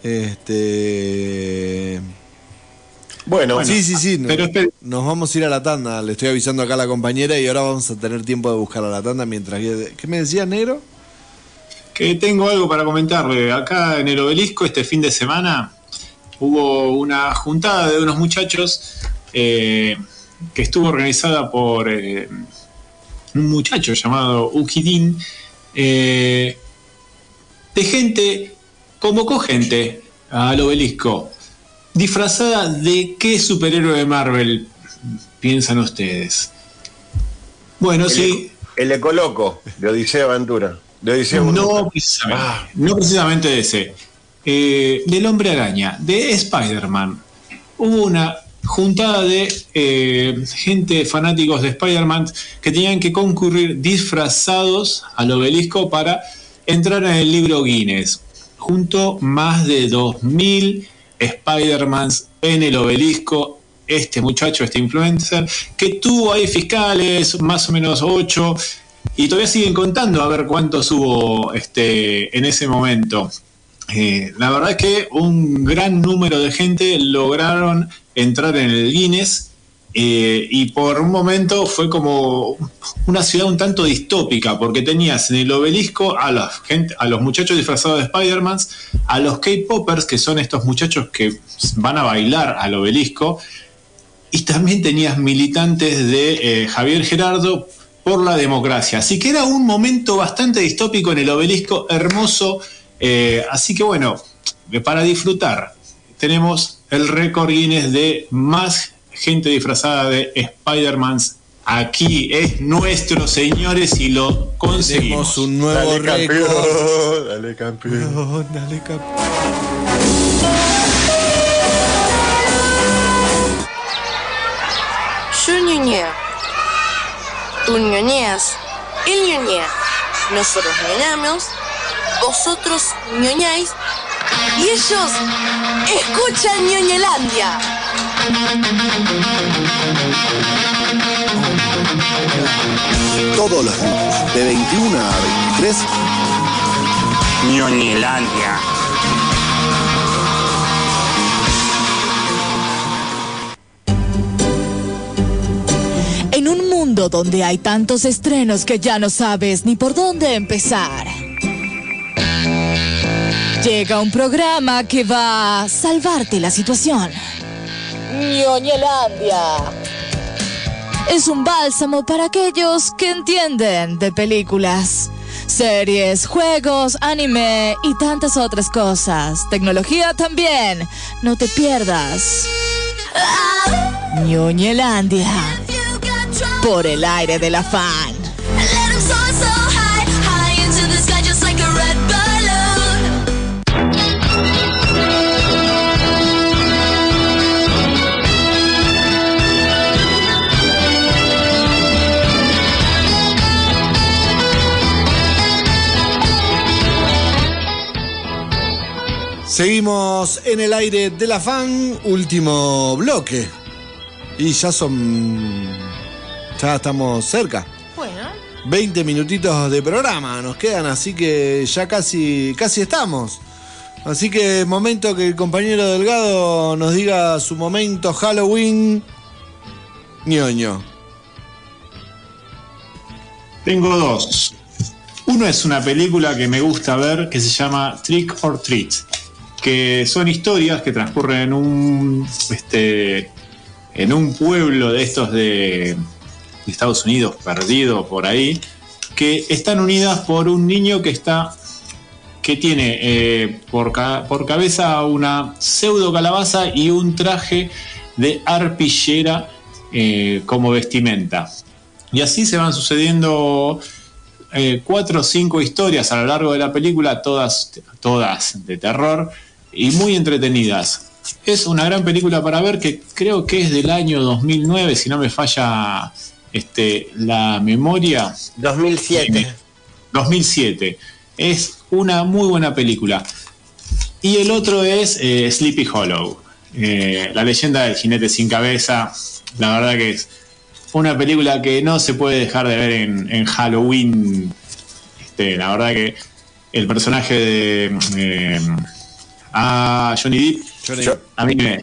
Este. Bueno, sí, sí, sí. no- pero espere- nos vamos a ir a la tanda. Le estoy avisando acá a la compañera y ahora vamos a tener tiempo de buscar a la tanda mientras. ¿Qué me decías, negro? Que tengo algo para comentarle. Acá en el obelisco este fin de semana hubo una juntada de unos muchachos eh, que estuvo organizada por eh, un muchacho llamado Ukidin, eh, de gente, convocó gente al obelisco, disfrazada de qué superhéroe de Marvel piensan ustedes. Bueno, El sí. El Ecoloco, de Odisea Aventura. De Odisea No Voluntad. precisamente, Ah. no precisamente de ese. Eh, del hombre araña, de Spider-Man. Hubo una juntada de eh, gente fanáticos de Spider-Man que tenían que concurrir disfrazados al obelisco para entrar en el libro Guinness. Junto más de 2.000 Spider-Mans en el obelisco. Este muchacho, este influencer, que tuvo ahí fiscales, más o menos 8, y todavía siguen contando a ver cuántos hubo este, en ese momento. Eh, la verdad es que un gran número de gente lograron entrar en el Guinness eh, y por un momento fue como una ciudad un tanto distópica porque tenías en el obelisco a, la gente, a los muchachos disfrazados de Spider-Man, a los K-Poppers, que son estos muchachos que van a bailar al obelisco, y también tenías militantes de eh, Javier Gerardo por la democracia. Así que era un momento bastante distópico en el obelisco, hermoso. eh, así que bueno, para disfrutar, tenemos el récord Guinness de más gente disfrazada de Spider-Man. Aquí es nuestro, señores, y lo conseguimos. Tenemos un nuevo Dale, récord. campeón, dale campeón. Dale, campeón. Yo ñoñeo. Tú ñoñeas. Él ñoñea. Nosotros ñoñamos. Vosotros ñoñáis. Y ellos escuchan ñoñelandia. Todos los lunes, de 21 a 23, Ñoñelandia. En un mundo donde hay tantos estrenos que ya no sabes ni por dónde empezar. Llega un programa que va a salvarte la situación. Ñoñelandia. Es un bálsamo para aquellos que entienden de películas, series, juegos, anime y tantas otras cosas. Tecnología también. No te pierdas. Ñoñelandia. Por el aire de la Seguimos en el aire de la fan, último bloque. Y ya son. Ya estamos cerca. Bueno, 20 minutitos de programa nos quedan, así que ya casi, casi estamos. Así que momento que el compañero Delgado nos diga su momento Halloween ñoño. Tengo dos. Uno es una película que me gusta ver que se llama Trick or Treat, que son historias que transcurren en un este en un pueblo de estos de, Estados Unidos perdido por ahí, que están unidas por un niño que está que tiene eh, por, ca- por cabeza una pseudo calabaza y un traje de arpillera eh, como vestimenta. Y así se van sucediendo eh, cuatro o cinco historias a lo largo de la película, todas, todas de terror y muy entretenidas. Es una gran película para ver que creo que es del año 2009, si no me falla este, la memoria. 2007. 2007. Es una muy buena película. Y el otro es eh, Sleepy Hollow, eh, la leyenda del jinete sin cabeza. La verdad que es una película que no se puede dejar de ver en, en Halloween. Este, la verdad que el personaje de eh, a Johnny Depp, Yo- a mí me...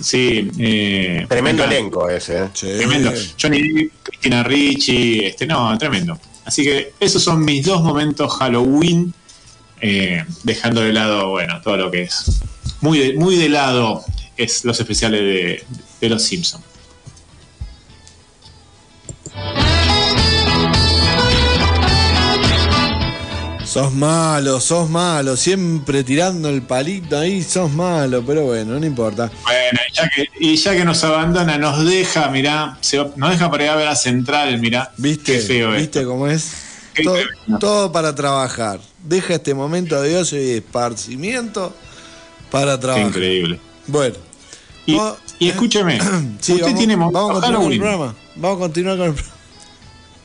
Sí, eh, Tremendo elenco ese. ¿eh? Tremendo. Johnny Depp, Cristina Ricci, este, no, tremendo. Así que esos son mis dos momentos Halloween, eh, dejando de lado, bueno, todo lo que es. Muy de, muy de lado es los especiales de, de los Simpsons. Sos malo, sos malo, siempre tirando el palito ahí, sos malo, pero bueno, no importa. Bueno, y ya que, y ya que nos abandona, nos deja, mirá, se nos deja para ir a ver a Central, mirá. ¿Viste? Qué feo eh. ¿Viste cómo es? Qué todo, para trabajar. Deja este momento de ocio y esparcimiento para Qué trabajar. increíble. Bueno. Y, No, y escúcheme, Sí, usted vamos, tiene vamos a continuar con el programa. Vamos a continuar con el programa.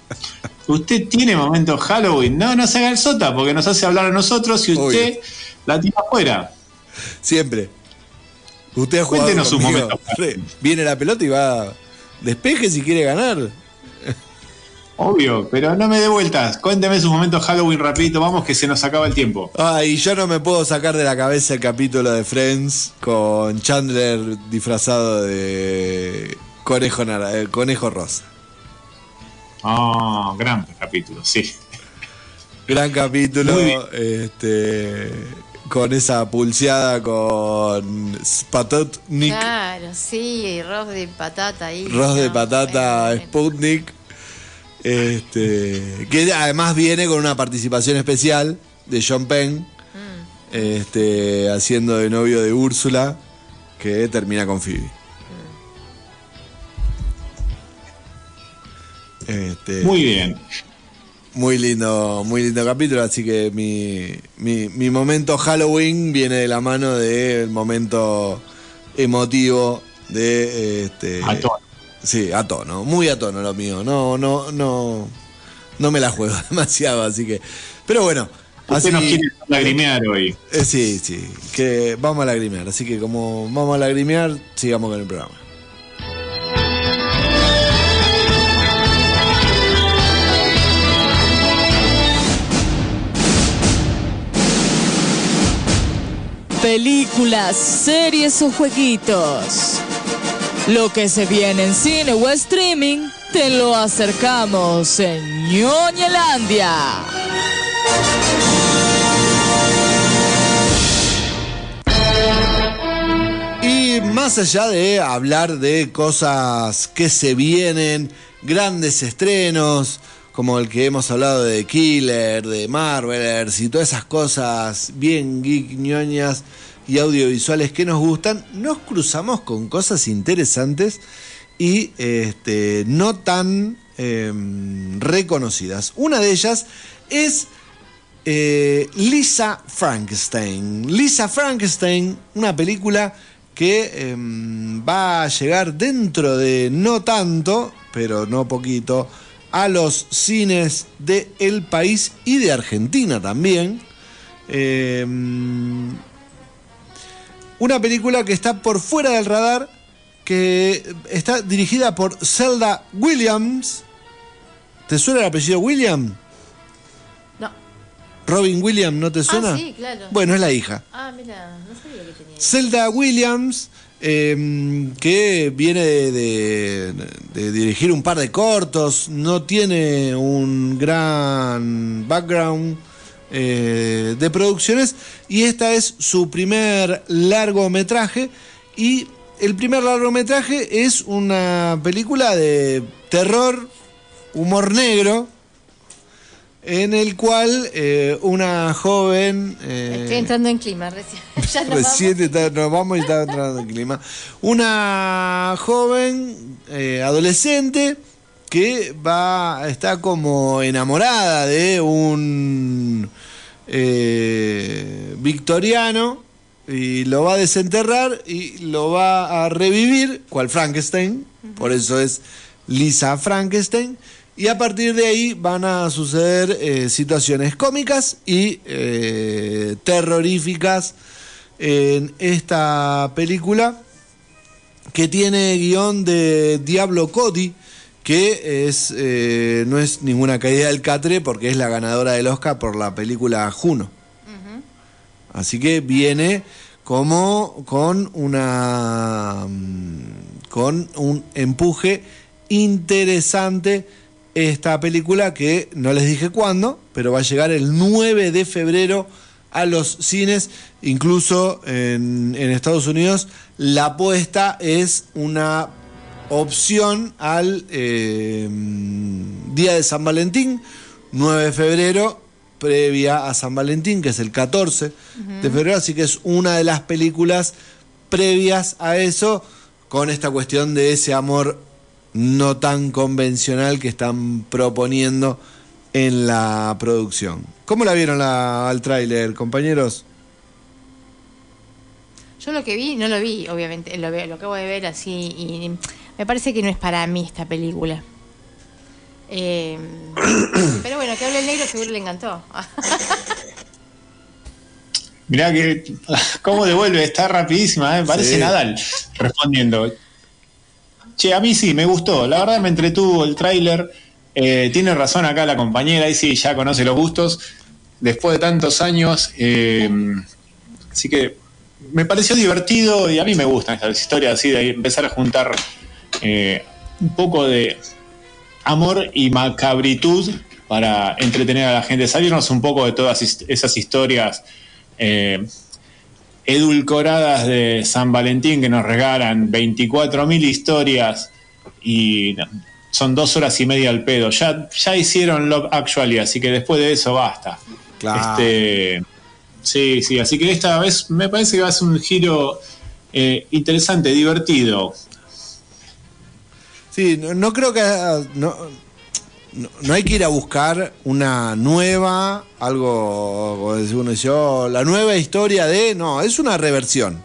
Usted tiene momento Halloween. No, no se haga el sota porque nos hace hablar a nosotros y usted Obvio. la tira afuera. Siempre. Usted ha jugado Cuéntenos sus momentos. Viene la pelota y va. Despeje si quiere ganar. Obvio, pero no me dé vueltas. Cuénteme sus momentos Halloween rapidito, vamos que se nos acaba el tiempo. Ay, yo no me puedo sacar de la cabeza el capítulo de Friends con Chandler disfrazado de conejo, nara- eh, conejo rosa. Ah, gran capítulo, sí. Gran capítulo, bien. este, con esa pulseada con Sputnik, Claro, sí, arroz de patata ahí. Ros de no, patata bueno. Sputnik, este, que además viene con una participación especial de John Penn, Mm. este, haciendo de novio de Úrsula, que termina con Phoebe. Este, Muy bien. Muy lindo, muy lindo capítulo, así que mi, mi, mi momento Halloween viene de la mano del momento emotivo de este A tono. Sí, a tono, muy a tono lo mío. No, no, no, no me la juego demasiado, así que. Pero bueno, así. Nos quiere lagrimear hoy. Eh, sí, sí, que vamos a lagrimear. Así que como vamos a lagrimear, sigamos con el programa. Películas, series o jueguitos. Lo que se viene en cine o streaming, te lo acercamos en Ñoñelandia. Y más allá de hablar de cosas que se vienen, grandes estrenos, como el que hemos hablado de Killer, de Marvelers y todas esas cosas bien geek, ñoñas y audiovisuales que nos gustan, nos cruzamos con cosas interesantes y este, no tan em, reconocidas. Una de ellas es eh, Lisa Frankenstein. Lisa Frankenstein, una película que em, va a llegar dentro de no tanto, pero no poquito, a los cines de el país y de Argentina también. Em, una película que está por fuera del radar, que está dirigida por Zelda Williams. ¿Te suena el apellido Williams? No. Robin Williams, ¿no te suena? Ah, sí, claro. Bueno, es la hija. Ah, mira, no sabía que tenía. Zelda Williams, eh, que viene de dirigir un par de cortos, no tiene un gran background eh, de producciones y esta es su primer largometraje y el primer largometraje es una película de terror, humor negro, en el cual eh, una joven... eh, Estoy entrando en clima recién. ya nos Recién está- nos vamos y está entrando en clima. Una joven eh, adolescente que va está como enamorada de un victoriano y lo va a desenterrar y lo va a revivir, cual Frankenstein, por eso es Lisa Frankenstein. Y a partir de ahí van a suceder eh, situaciones cómicas y eh, terroríficas en esta película que tiene guion de Diablo Cody, que es eh, no es ninguna caída del catre porque es la ganadora del Oscar por la película Juno. Así que viene como con una mm, con un empuje interesante esta película que no les dije cuándo, pero va a llegar el 9 de febrero a los cines, incluso en, en Estados Unidos. La apuesta es una opción al eh, día de San Valentín, 9 de febrero, previa a San Valentín, que es el 14 de febrero, así que es una de las películas previas a eso, con esta cuestión de ese amor no tan convencional que están proponiendo en la producción. ¿Cómo la vieron la- al tráiler, compañeros? Yo lo que vi, no lo vi, obviamente, lo, veo, lo acabo de ver así y me parece que no es para mí esta película. Eh, pero bueno, que hable el negro seguro le encantó. Mirá que cómo devuelve, está rapidísima, ¿eh? parece Sí. Nadal respondiendo. Che, a mí sí, me gustó, la verdad me entretuvo el tráiler. Eh, tiene razón acá la compañera, y sí, ya conoce los gustos. Después de tantos años, eh, así que me pareció divertido y a mí me gustan estas historias así de empezar a juntar eh, un poco de amor y macabritud para entretener a la gente, salirnos un poco de todas esas historias edulcoradas de San Valentín que nos regalan 24.000 historias y son dos horas y media al pedo. Ya, ya hicieron Love Actually, así que después de eso basta. Claro. Este, sí, sí, así que esta vez me parece que va a ser un giro eh, interesante, divertido. Sí, no, no creo que. ah, No, no, hay que ir a buscar una nueva, algo, uno dice, "Oh, la nueva historia de. No, es una reversión.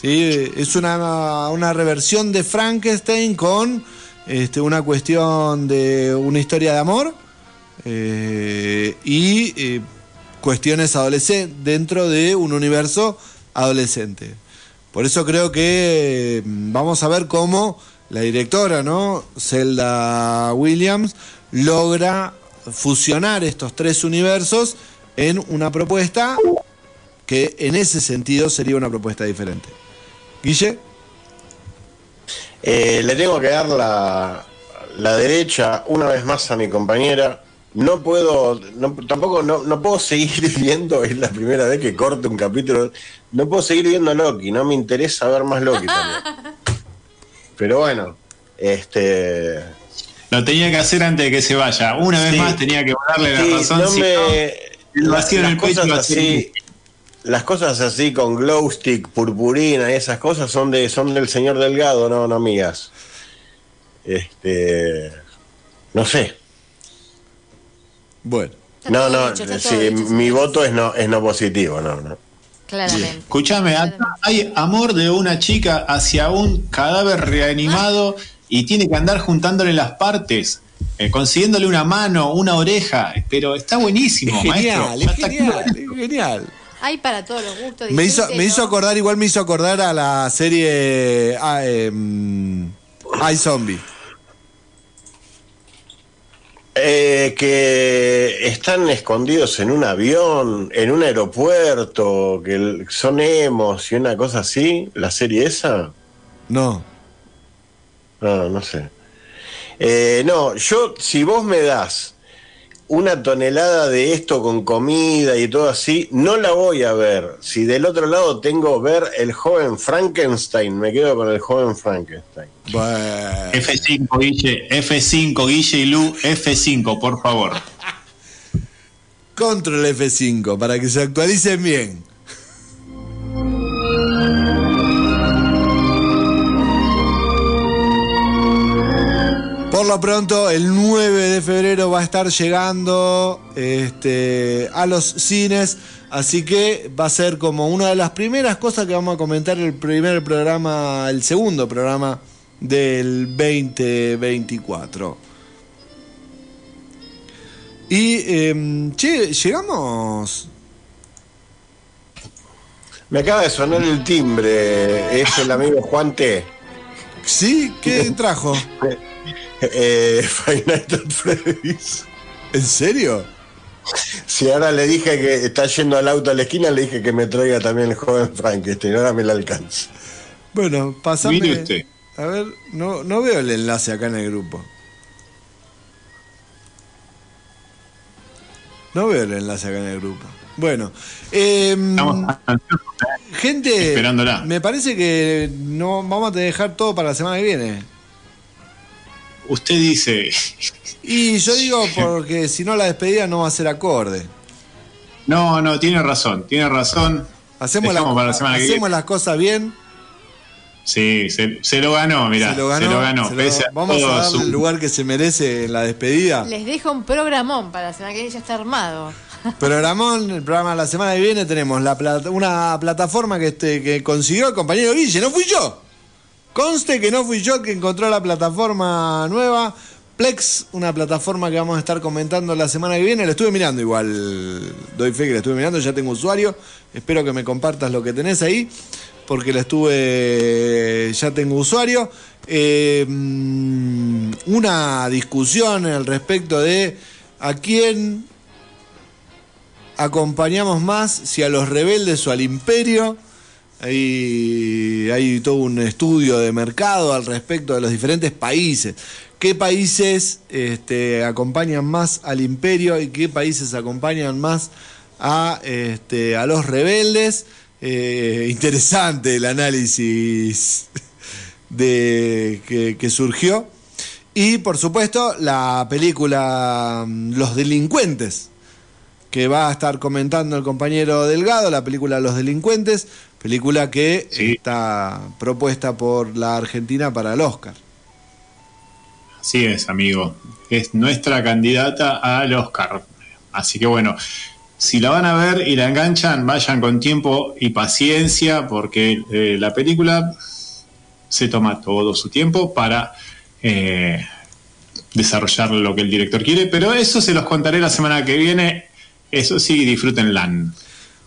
¿sí? Es una, una reversión de Frankenstein con este, una cuestión de una historia de amor eh, y eh, cuestiones adolescentes dentro de un universo adolescente. Por eso creo que eh, vamos a ver cómo la directora, ¿no? Zelda Williams, logra fusionar estos tres universos en una propuesta que en ese sentido sería una propuesta diferente. Guille, Eh, le tengo que dar la, la derecha una vez más a mi compañera. No puedo, no- tampoco no, no puedo seguir viendo, es la primera vez que corto un capítulo, no puedo seguir viendo Loki, no me interesa ver más Loki también. Pero bueno, este... Lo tenía que hacer antes de que se vaya. Una vez Sí. más tenía que darle la Sí, razón. no si me- no, el vacío en las el pecho ser así, las cosas así con glow stick, purpurina y esas cosas son de son del señor Delgado, no, no mías. Este, no sé. bueno. No, no, todo sí, mi voto es no es no positivo, no, no. Claramente. Escúchame, hay amor de una chica hacia un cadáver reanimado y tiene que andar juntándole las partes, eh, consiguiéndole una mano, una oreja, pero está buenísimo, Es genial, maestro. es genial, es genial. Hay para todos los gustos. Me hizo, me disfrútenlo. hizo acordar, igual me hizo acordar a la serie ah, em, I Zombie. Eh, que están escondidos en un avión, en un aeropuerto, que son emos y una cosa así, la serie esa. No. No, no sé. Eh, no, yo, si vos me das una tonelada de esto con comida y todo así, no la voy a ver. Si del otro lado tengo ver el joven Frankenstein, me quedo con el joven Frankenstein. Bueno. F5, Guille, F5, Guille y Lu, F5, por favor. Control F5 para que se actualicen bien. Por lo pronto, el 9 de febrero va a estar llegando este, a los cines, así que va a ser como una de las primeras cosas que vamos a comentar el primer programa, el segundo programa del 2024. Y, em, che, llegamos. Me acaba de sonar el timbre, es el amigo Juan T. ¿Sí? ¿Qué trajo? Eh, Five Nights at Freddy's. ¿En serio? Si ahora le dije que está yendo al auto a la esquina, le dije que me traiga también el joven Frankenstein, ahora me la alcanza. Bueno, pasame. Mire usted. A ver, no, no veo el enlace acá en el grupo. No veo el enlace acá en el grupo. Bueno, em, ¿eh? gente, esperándola. me parece que no vamos a dejar todo para la semana que viene. Usted dice, Y yo digo porque si no la despedida no va a ser acorde. No, no, tiene razón, tiene razón. Hacemos, la- para la semana que hacemos viene. las cosas bien. Sí, se, se lo ganó, mira. se lo ganó. se lo- a vamos a darle su- el lugar que se merece en la despedida. Les dejo un programón para la semana que viene, ya está armado. Programón, el programa de la semana que viene tenemos la plata- una plataforma que, este, que consiguió el compañero Guille, no fui yo. Conste que no fui yo que encontró la plataforma nueva. Plex, una plataforma que vamos a estar comentando la semana que viene. La estuve mirando igual, doy fe que la estuve mirando, ya tengo usuario. Espero que me compartas lo que tenés ahí, porque la estuve, ya tengo usuario. Eh, una discusión al respecto de a quién acompañamos más, si a los rebeldes o al imperio. Hay, hay todo un estudio de mercado al respecto de los diferentes países. ¿Qué países este, acompañan más al imperio y qué países acompañan más a, este, los rebeldes? Eh, interesante el análisis de, que, que surgió. Y por supuesto la película mm, Los Delincuentes, que va a estar comentando el compañero Delgado, la película Los Delincuentes, película que está propuesta por la Argentina para el Oscar. Así es, amigo. Es nuestra candidata al Oscar. Así que bueno, si la van a ver y la enganchan, vayan con tiempo y paciencia, porque eh, la película se toma todo su tiempo para eh, desarrollar lo que el director quiere, pero eso se los contaré la semana que viene. Eso sí, disfrútenla.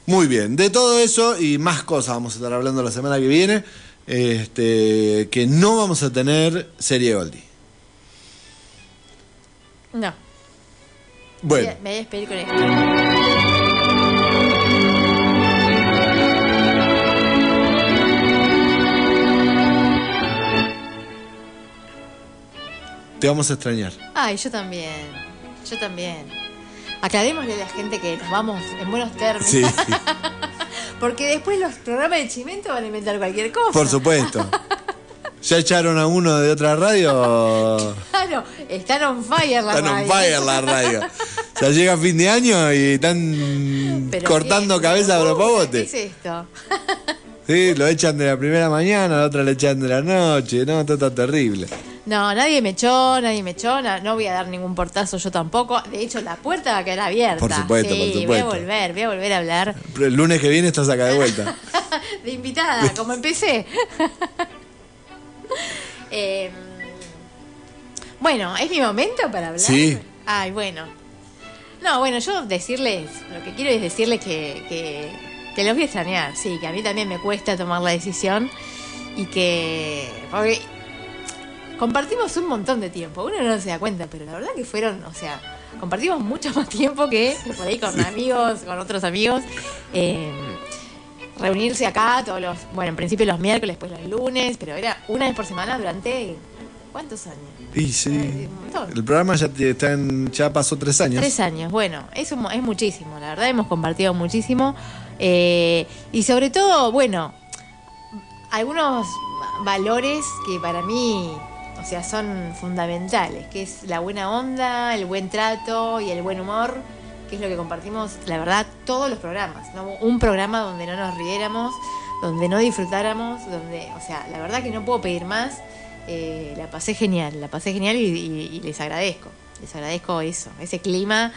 Muy bien, de todo eso y más cosas vamos a estar hablando la semana que viene, este, que no vamos a tener serie Goldie. No. Bueno. Me voy a despedir con esto. Te vamos a extrañar. Ay, yo también. Yo también. Aclarémosle a la gente que nos vamos en buenos términos. Sí, Porque después los programas de Chimento van a inventar cualquier cosa. por supuesto. ¿Ya echaron a uno de otra radio? Claro, están on fire la Están on radio. fire la radio. O sea, llega fin de año y están Pero cortando qué- cabeza a ¿Qué propósito. es esto? Sí, lo echan de la primera mañana, la otra le echan de la noche. No, esto está terrible. No, nadie me echó, nadie me echó, no voy a dar ningún portazo yo tampoco. De hecho, la puerta va a quedar abierta. Por supuesto, Sí, por Voy a supuesto. volver, voy a volver a hablar Pero el lunes que viene estás acá de vuelta. de invitada, como empecé. Eh, bueno, ¿es mi momento para hablar? Sí. Ay, bueno. No, bueno, yo decirles, lo que quiero es decirles que, que, que los voy a extrañar, sí, que a mí también me cuesta tomar la decisión y que... Porque compartimos un montón de tiempo, uno no se da cuenta, pero la verdad que fueron, o sea, compartimos mucho más tiempo que por ahí con amigos, con otros amigos. Eh, reunirse acá todos los, bueno, en principio los miércoles, después los lunes, pero era una vez por semana durante, ¿cuántos años? Y sí. Montón. El programa ya, está en- ya pasó tres años. Tres años, bueno, es, un mo- es muchísimo, la verdad hemos compartido muchísimo. eh, y sobre todo, bueno, algunos valores que para mí, o sea, son fundamentales, que es la buena onda, el buen trato y el buen humor, que es lo que compartimos, la verdad, todos los programas. ¿no? Un programa donde no nos riéramos, donde no disfrutáramos, donde, o sea, la verdad que no puedo pedir más. eh, la pasé genial, la pasé genial y, y- y les agradezco. Les agradezco eso, ese clima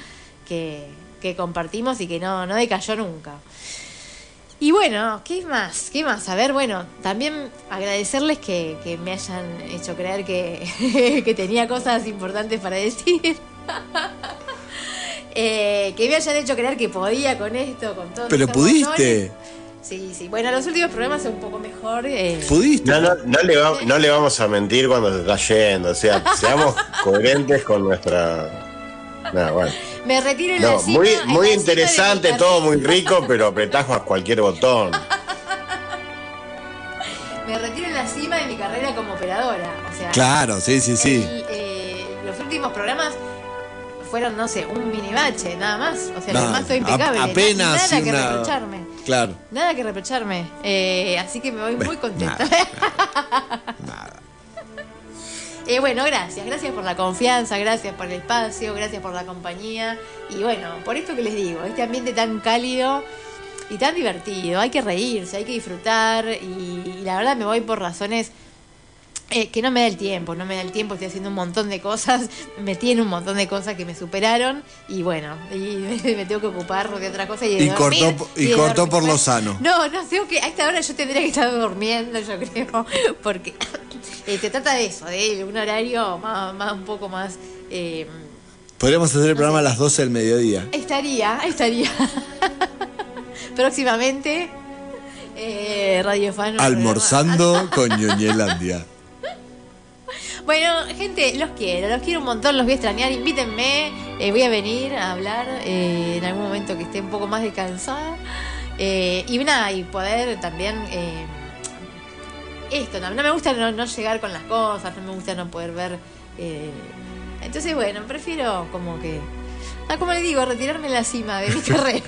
que, que compartimos y que no, no decayó nunca. Y bueno, ¿qué más? ¿Qué más? A ver, bueno, también agradecerles que, que me hayan hecho creer que, que tenía cosas importantes para decir. Eh, que me hayan hecho creer que podía con esto, con todo. Pero pudiste. Sí, sí. Bueno, los últimos programas son un poco mejor. eh, ¿Pudiste? No, no, no le va- no le vamos a mentir cuando se está yendo. O sea, seamos coherentes con nuestra. No, bueno. me retiro en la No, cima. muy, en la muy interesante, todo muy rico, pero apretás a cualquier botón. Me retiro en la cima de mi carrera como operadora. O sea, Claro, sí, sí, sí. el, eh, los últimos programas fueron, no sé, un mini bache, nada más. O sea, No, lo demás todo impecable. apenas nada que una- reprocharme. Claro. Nada que reprocharme. Eh, así que me voy muy contenta. Eh, bueno, gracias, gracias por la confianza, gracias por el espacio, gracias por la compañía y bueno, por esto que les digo, este ambiente tan cálido y tan divertido, hay que reírse, hay que disfrutar y, y la verdad me voy por razones eh, que no me da el tiempo, no me da el tiempo, estoy haciendo un montón de cosas, me tiene un montón de cosas que me superaron y bueno, y me, tengo que ocupar de otra cosa y de Y dormir, cortó, y de cortó dormir. por lo sano. No, no, tengo que, a esta hora yo tendría que estar durmiendo, yo creo, porque eh, se trata de eso, de un horario más, más un poco más... eh, Podríamos hacer el programa a las 12 del mediodía. estaría, estaría. Próximamente, eh, Radio Fan. Almorzando con Ñoñelandia. Bueno, gente, los quiero, los quiero un montón, los voy a extrañar, invítenme, eh, voy a venir a hablar eh, en algún momento que esté un poco más descansada. Y nada, y poder también... esto, no, no me gusta no, no llegar con las cosas, no me gusta no poder ver... eh, entonces, bueno, prefiero como que... Ah, como le digo, retirarme la cima de mi carrera.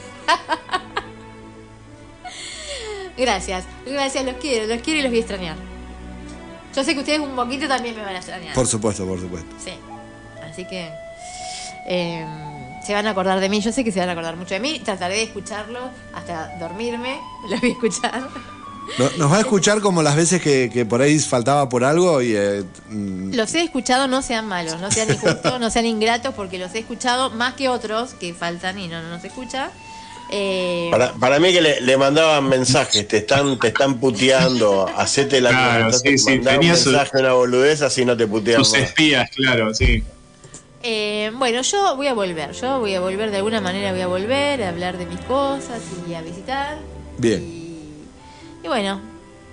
gracias, gracias, los quiero, los quiero y los voy a extrañar. Yo sé que ustedes un poquito también me van a extrañar. Por supuesto, por supuesto. Sí. Así que eh, se van a acordar de mí. Yo sé que se van a acordar mucho de mí. Trataré de escucharlo hasta dormirme. Lo voy a escuchar. No- Nos va a escuchar como las veces que, que por ahí faltaba por algo y eh, mm, Los he escuchado, no sean malos, no sean injustos, no sean ingratos, porque los he escuchado más que otros que faltan y no, no nos escucha. Eh, Para, para mí que le, le mandaban mensajes, te están, te están puteando, hacete la Claro, sí, sí, mandá un tenía su- mensaje, una boludez, así no te putean Sus más. espías, claro, sí. eh, bueno, yo voy a volver, yo voy a volver de alguna manera, voy a volver a hablar de mis cosas y a visitar. bien. Y bueno,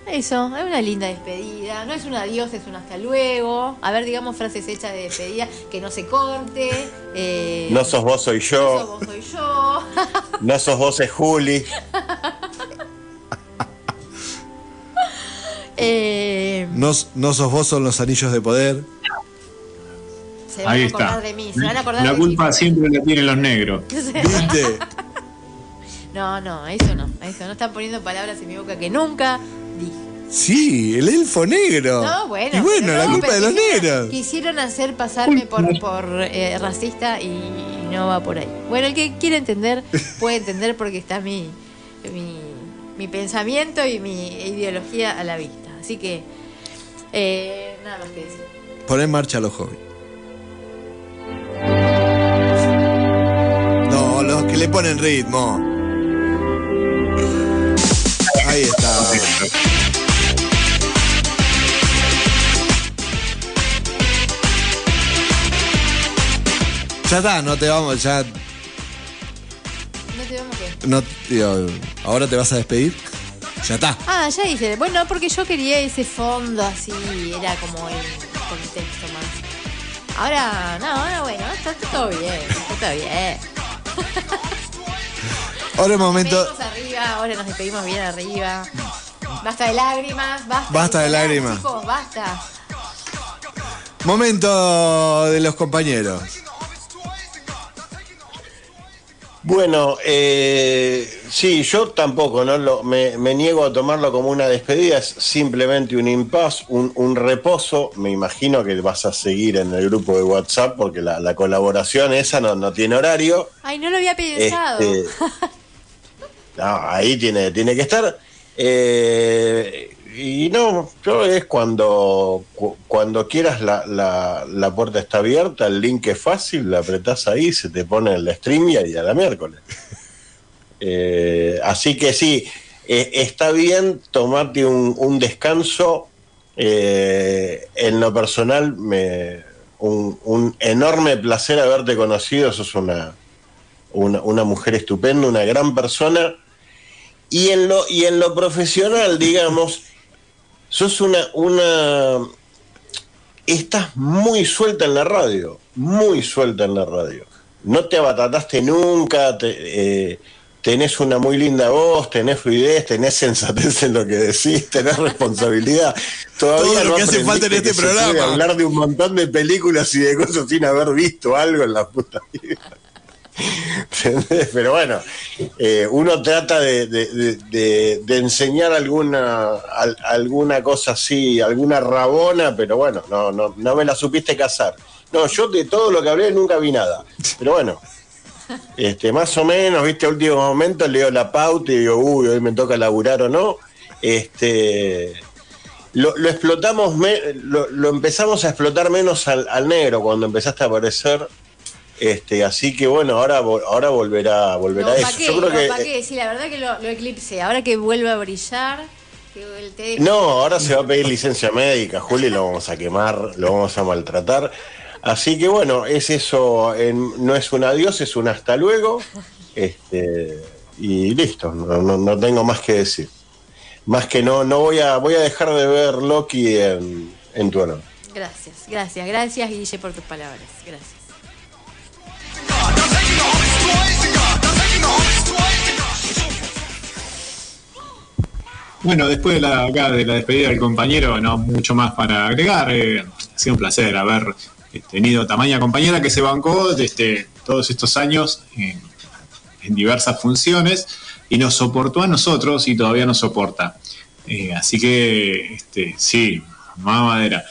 eso, es una linda despedida. No es un adiós, es un hasta luego. A ver, digamos frases hechas de despedida, que no se corte. eh, No sos vos, soy no sos yo. vos, soy yo. No sos vos, es Juli. Eh, No, no sos vos, son los anillos de poder. se van Ahí a acordar está. de mí, se van a acordar La de culpa siempre la tienen los negros. ¿Viste? No, no, eso no, eso no están poniendo palabras en mi boca que nunca dije. Sí, el elfo negro. No, bueno. Y bueno, la no, culpa de los quisieron- negros. Quisieron hacer pasarme por, por eh, racista y no va por ahí. Bueno, el que quiera entender, puede entender porque está mi, mi, mi pensamiento y mi ideología a la vista. Así que, eh, nada más que decir. Pon en marcha a los hobbies. No, los que le ponen ritmo. Ahí está. Ya está, no te vamos, ya. ¿No te vemos qué? No, ¿Ahora te vas a despedir? Ya está. Ah, ya hice. Bueno, porque yo quería ese fondo así, era como el contexto más. Ahora, no, ahora bueno, está, está todo bien, está todo bien. Ahora es momento. Nos arriba, ahora nos despedimos bien arriba. Basta de lágrimas, basta. Basta de lágrimas. Chicos, basta. Momento de los compañeros. Bueno, eh, sí, yo tampoco, ¿no? Lo- me, me niego a tomarlo como una despedida, es simplemente un impas, un, un reposo. Me imagino que vas a seguir en el grupo de WhatsApp porque la, la colaboración esa no, no tiene horario. Ay, no lo había pensado. Este, no, ahí tiene, tiene que estar. Eh, y no, yo es cuando, cu- cuando quieras la, la, la puerta está abierta, el link es fácil, la apretás ahí, se te pone el stream y a la miércoles. Eh, así que sí, eh, está bien tomarte un, un descanso. eh, en lo personal, me, un, un enorme placer haberte conocido, sos una, una, una mujer estupenda, una gran persona. Y en lo, y en lo profesional, digamos, sos una, una. Estás muy suelta en la radio, muy suelta en la radio. No te abatataste nunca, te- eh, tenés una muy linda voz, tenés fluidez, tenés sensatez en lo que decís, tenés responsabilidad. Todavía Todo lo no que hace falta en este programa. hablar de un montón de películas y de cosas sin haber visto algo en la puta vida. Pero bueno, eh, uno trata de, enseñar alguna, al- alguna cosa así, alguna rabona, pero bueno, no, no, no me la supiste casar. No, yo de todo lo que hablé nunca vi nada. Pero bueno, este, más o menos, viste, último momento leo la pauta y digo, uy, hoy me toca laburar o no. Este, lo, lo explotamos, lo, empezamos a explotar menos al negro cuando empezaste a aparecer. Este, así que bueno, ahora, ahora volverá, volverá No, eso. Yo creo No, que, ¿pa' qué? Sí, la verdad que lo, lo eclipse. Ahora que vuelve a brillar, que No, ahora se va a pedir licencia médica, Juli, lo vamos a quemar, lo vamos a maltratar. Así que bueno, es eso, en- no es un adiós, es un hasta luego. Este, y listo, no, no- no tengo más que decir. Más que no, no voy a, voy a dejar de ver Loki en, en tu honor. Gracias, gracias, gracias, Guille, por tus palabras. Gracias. Bueno, después de la, acá de la despedida del compañero, no mucho más para agregar. eh, ha sido un placer haber eh, tenido tamaña compañera que se bancó desde todos estos años en, diversas funciones y nos soportó a nosotros y todavía nos soporta. Eh, así que, este, sí, más madera.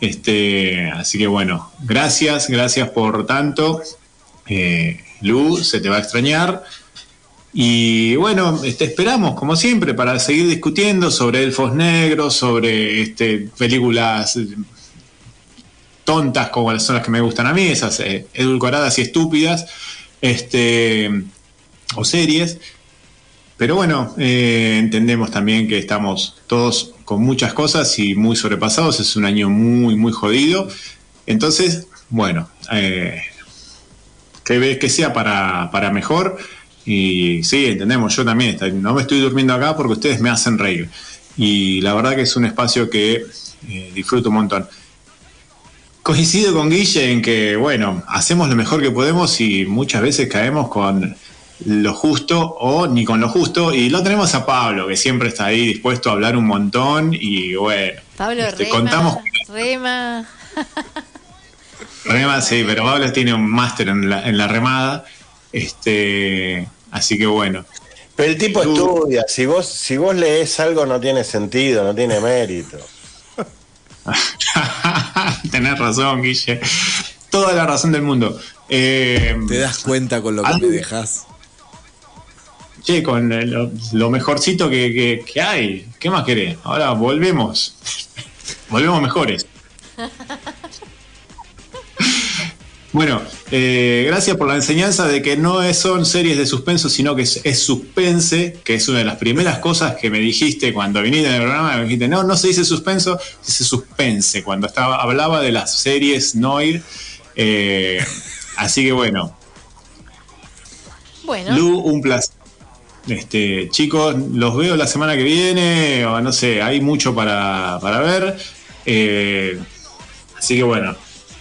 Este, así que bueno, gracias, gracias por tanto. Lu, se te va a extrañar. Y bueno, este, esperamos, como siempre, para seguir discutiendo sobre elfos negros, sobre este, películas tontas como las son las que me gustan a mí, esas eh, edulcoradas y estúpidas, este, o series. Pero bueno, eh, entendemos también que estamos todos con muchas cosas y muy sobrepasados. Es un año muy, muy jodido. Entonces, bueno, eh, que, ve- que sea para, para mejor. Y sí, entendemos, yo también está- no me estoy durmiendo acá porque ustedes me hacen reír. Y la verdad que es un espacio que eh, disfruto un montón. Coincido con Guille en que, bueno, hacemos lo mejor que podemos y muchas veces caemos con lo justo o ni con lo justo. Y lo tenemos a Pablo, que siempre está ahí dispuesto a hablar un montón. Y bueno, Pablo, Este, rema, contamos- rema. Rema, sí, pero Pablo tiene un máster en la, en la remada. Este, así que bueno. Pero el tipo estudia, si vos, si vos lees algo no tiene sentido, no tiene mérito. Tenés razón, Guille. Toda la razón del mundo. Eh, Te das cuenta con lo que me dejas. Che, con lo, lo mejorcito que, que- que hay. ¿Qué más querés? Ahora volvemos. volvemos mejores. Bueno, eh, gracias por la enseñanza de que no son series de suspenso, sino que es, es suspense, que es una de las primeras cosas que me dijiste cuando viniste en el programa. Me dijiste, no, no se dice suspenso, se dice suspense, cuando estaba, hablaba de las series Noir. Eh, así que bueno, Bueno, Lu, un placer. Este, chicos, los veo la semana que viene, o no sé, hay mucho para, para ver. Eh, así que bueno,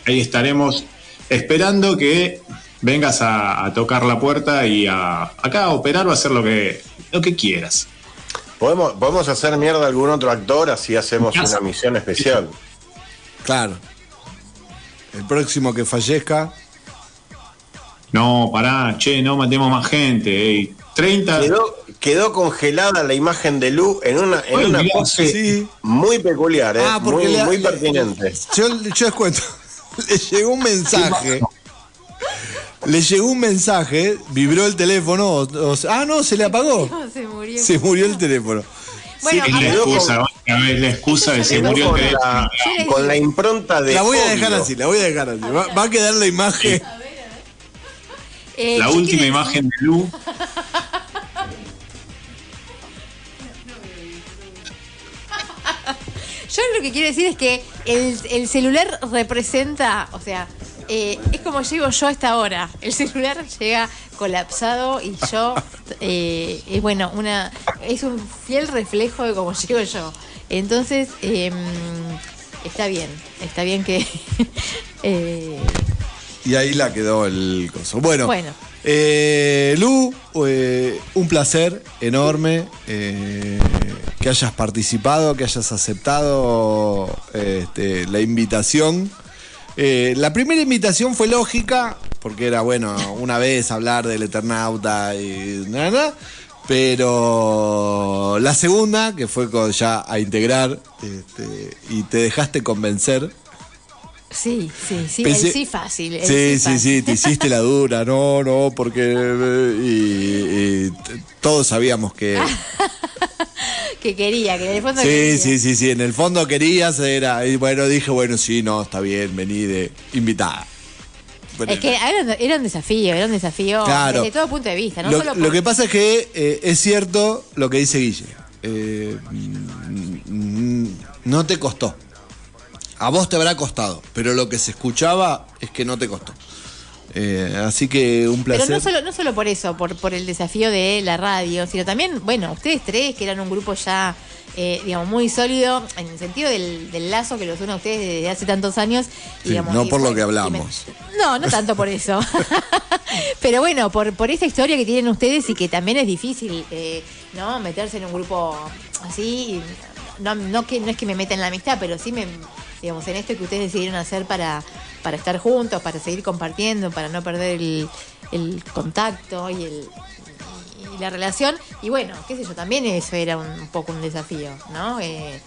ahí estaremos esperando que vengas a, a tocar la puerta y a, acá a operar o a hacer lo que, lo que quieras. ¿Podemos, podemos hacer mierda a algún otro actor, así hacemos una misión especial. Claro. El próximo que fallezca. No, pará, che, no matemos más gente. ey. 30. Quedó, quedó congelada la imagen de Lu en una, en Ay, una mirá, pose sí. muy peculiar, ¿eh? Ah, muy, le- muy pertinente. Yo, yo les cuento. Le llegó un mensaje. Le llegó un mensaje, vibró el teléfono. o- o- ah, no, se le apagó. se murió. Se murió el teléfono. Bueno, Es la excusa, vez la excusa de se murió con, la, con la impronta de. La voy a obvio. dejar así, la voy a dejar así. Va, va a quedar la imagen. eh, La última imagen de Lu. Yo lo que quiero decir es que el, el celular representa, o sea, eh, es como llego yo a esta hora. El celular llega colapsado y yo, eh, es bueno, una es un fiel reflejo de cómo llego yo. Entonces, em, está bien, está bien que... eh, Y ahí la quedó el coso. Bueno, Bueno. Eh, Lu, eh, un placer enorme eh, que hayas participado, que hayas aceptado este, la invitación la primera invitación fue lógica, porque era, bueno, una vez hablar del Eternauta y nada, pero la segunda, que fue con ya a integrar, este, y te dejaste convencer. Sí, sí, sí, Pensé- sí fácil. Sí, sí, fácil. sí, te hiciste la dura, no, no, porque. eh, Y, todos sabíamos que. que quería, que en el fondo Sí, quería. sí, sí, sí, en el fondo querías, era. Y bueno, dije, bueno, sí, no, está bien, vení de invitada. Bueno, Es que era, un- era un desafío, era un desafío Claro. desde todo punto de vista, no lo, solo lo que pasa es que eh, es cierto lo que dice Guille. Eh, mm, mm, no te costó. A vos te habrá costado, pero lo que se escuchaba es que no te costó. Eh, así que un Pero placer. no solo, no solo por eso, por, por el desafío de la radio, sino también, bueno, ustedes tres, que eran un grupo ya, eh, digamos, muy sólido, en el sentido del, del lazo que los une a ustedes desde hace tantos años. Sí, digamos, no y por lo que hablamos. me- no, no tanto por eso. Pero bueno, por, por esa historia que tienen ustedes y que también es difícil, eh, ¿no? Meterse en un grupo así. y No, no, que, no es que me meta en la amistad, pero sí me, digamos, en esto que ustedes decidieron hacer para, para estar juntos, para seguir compartiendo, para no perder el, el contacto y el y la relación. Y bueno, qué sé yo, también eso era un, un poco un desafío, ¿no? Eh,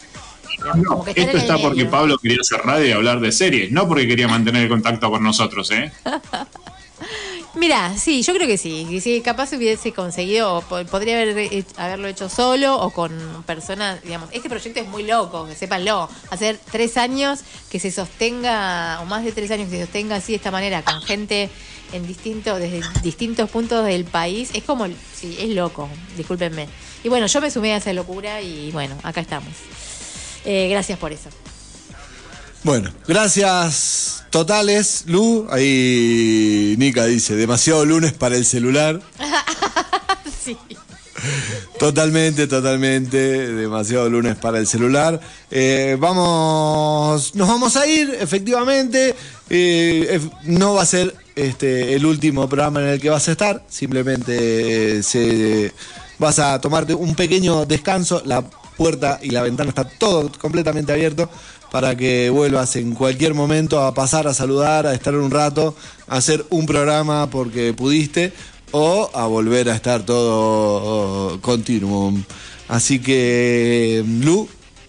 estar Esto está porque medio. Pablo quería hacer radio y hablar de series, no porque quería mantener el contacto con nosotros, ¿eh? Mira, sí, yo creo que sí. sí, capaz hubiese conseguido, po- podría haber, haberlo hecho solo o con personas, digamos, este proyecto es muy loco, que sépanlo. Hacer tres años que se sostenga, o más de tres años que se sostenga así de esta manera, con gente en distintos, desde distintos puntos del país, es como, sí, es loco, discúlpenme. Y bueno, yo me sumé a esa locura y bueno, acá estamos. Eh, gracias por eso. Bueno, gracias totales, Lu. Ahí Nika dice, demasiado lunes para el celular. sí. Totalmente, totalmente. Demasiado lunes para el celular. Eh, vamos, nos vamos a ir, efectivamente. Eh, no va a ser este el último programa en el que vas a estar. Simplemente eh, se, vas a tomarte un pequeño descanso. La puerta y la ventana está todo completamente abierto para que vuelvas en cualquier momento a pasar a saludar, a estar un rato, a hacer un programa porque pudiste o a volver a estar todo continuum. Así que, Lu,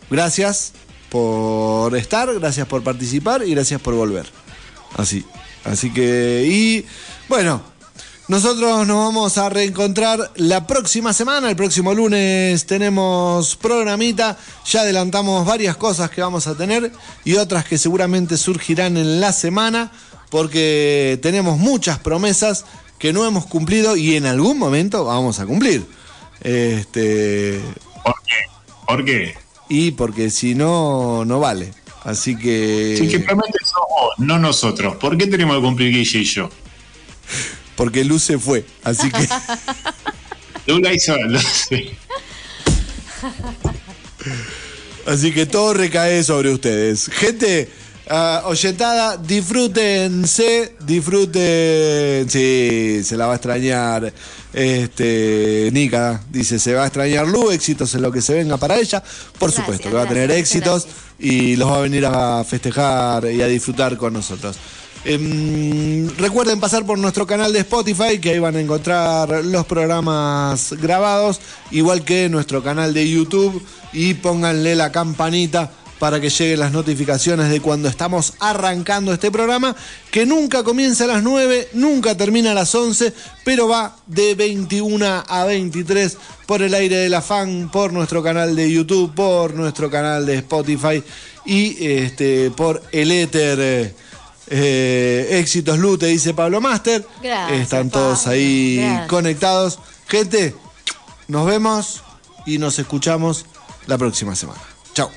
gracias por estar, gracias por participar y gracias por volver. Así, así que, y bueno, nosotros nos vamos a reencontrar la próxima semana. El próximo lunes tenemos programita. Ya adelantamos varias cosas que vamos a tener y otras que seguramente surgirán en la semana porque tenemos muchas promesas que no hemos cumplido y en algún momento vamos a cumplir. Este, ¿Por qué? ¿Por qué? y porque si no, no vale. Así que... Si que promete vos, no nosotros. ¿Por qué tenemos que cumplir Guille y yo? Porque Luz se fue. Así que... Lula hizo. sí. Así que todo recae sobre ustedes. Gente, ah, oyentada, disfrútense, disfruten. Sí, se la va a extrañar. Este, Nika dice, se va a extrañar Lu, éxitos en lo que se venga para ella. Por supuesto que va a tener gracias, éxitos y los va a venir a festejar y a disfrutar con nosotros. Em, recuerden pasar por nuestro canal de Spotify, que ahí van a encontrar los programas grabados, igual que nuestro canal de YouTube, y pónganle la campanita para que lleguen las notificaciones de cuando estamos arrancando este programa, que nunca comienza a las 9, nunca termina a las 11, pero va de 21 a 23 por el aire de la fan, por nuestro canal de YouTube, por nuestro canal de Spotify y este, por el éter. Eh, éxitos Lu, te dice Pablo Master. Gracias, Están todos Pablo. ahí Gracias. conectados. Gente, nos vemos y nos escuchamos la próxima semana. Chao.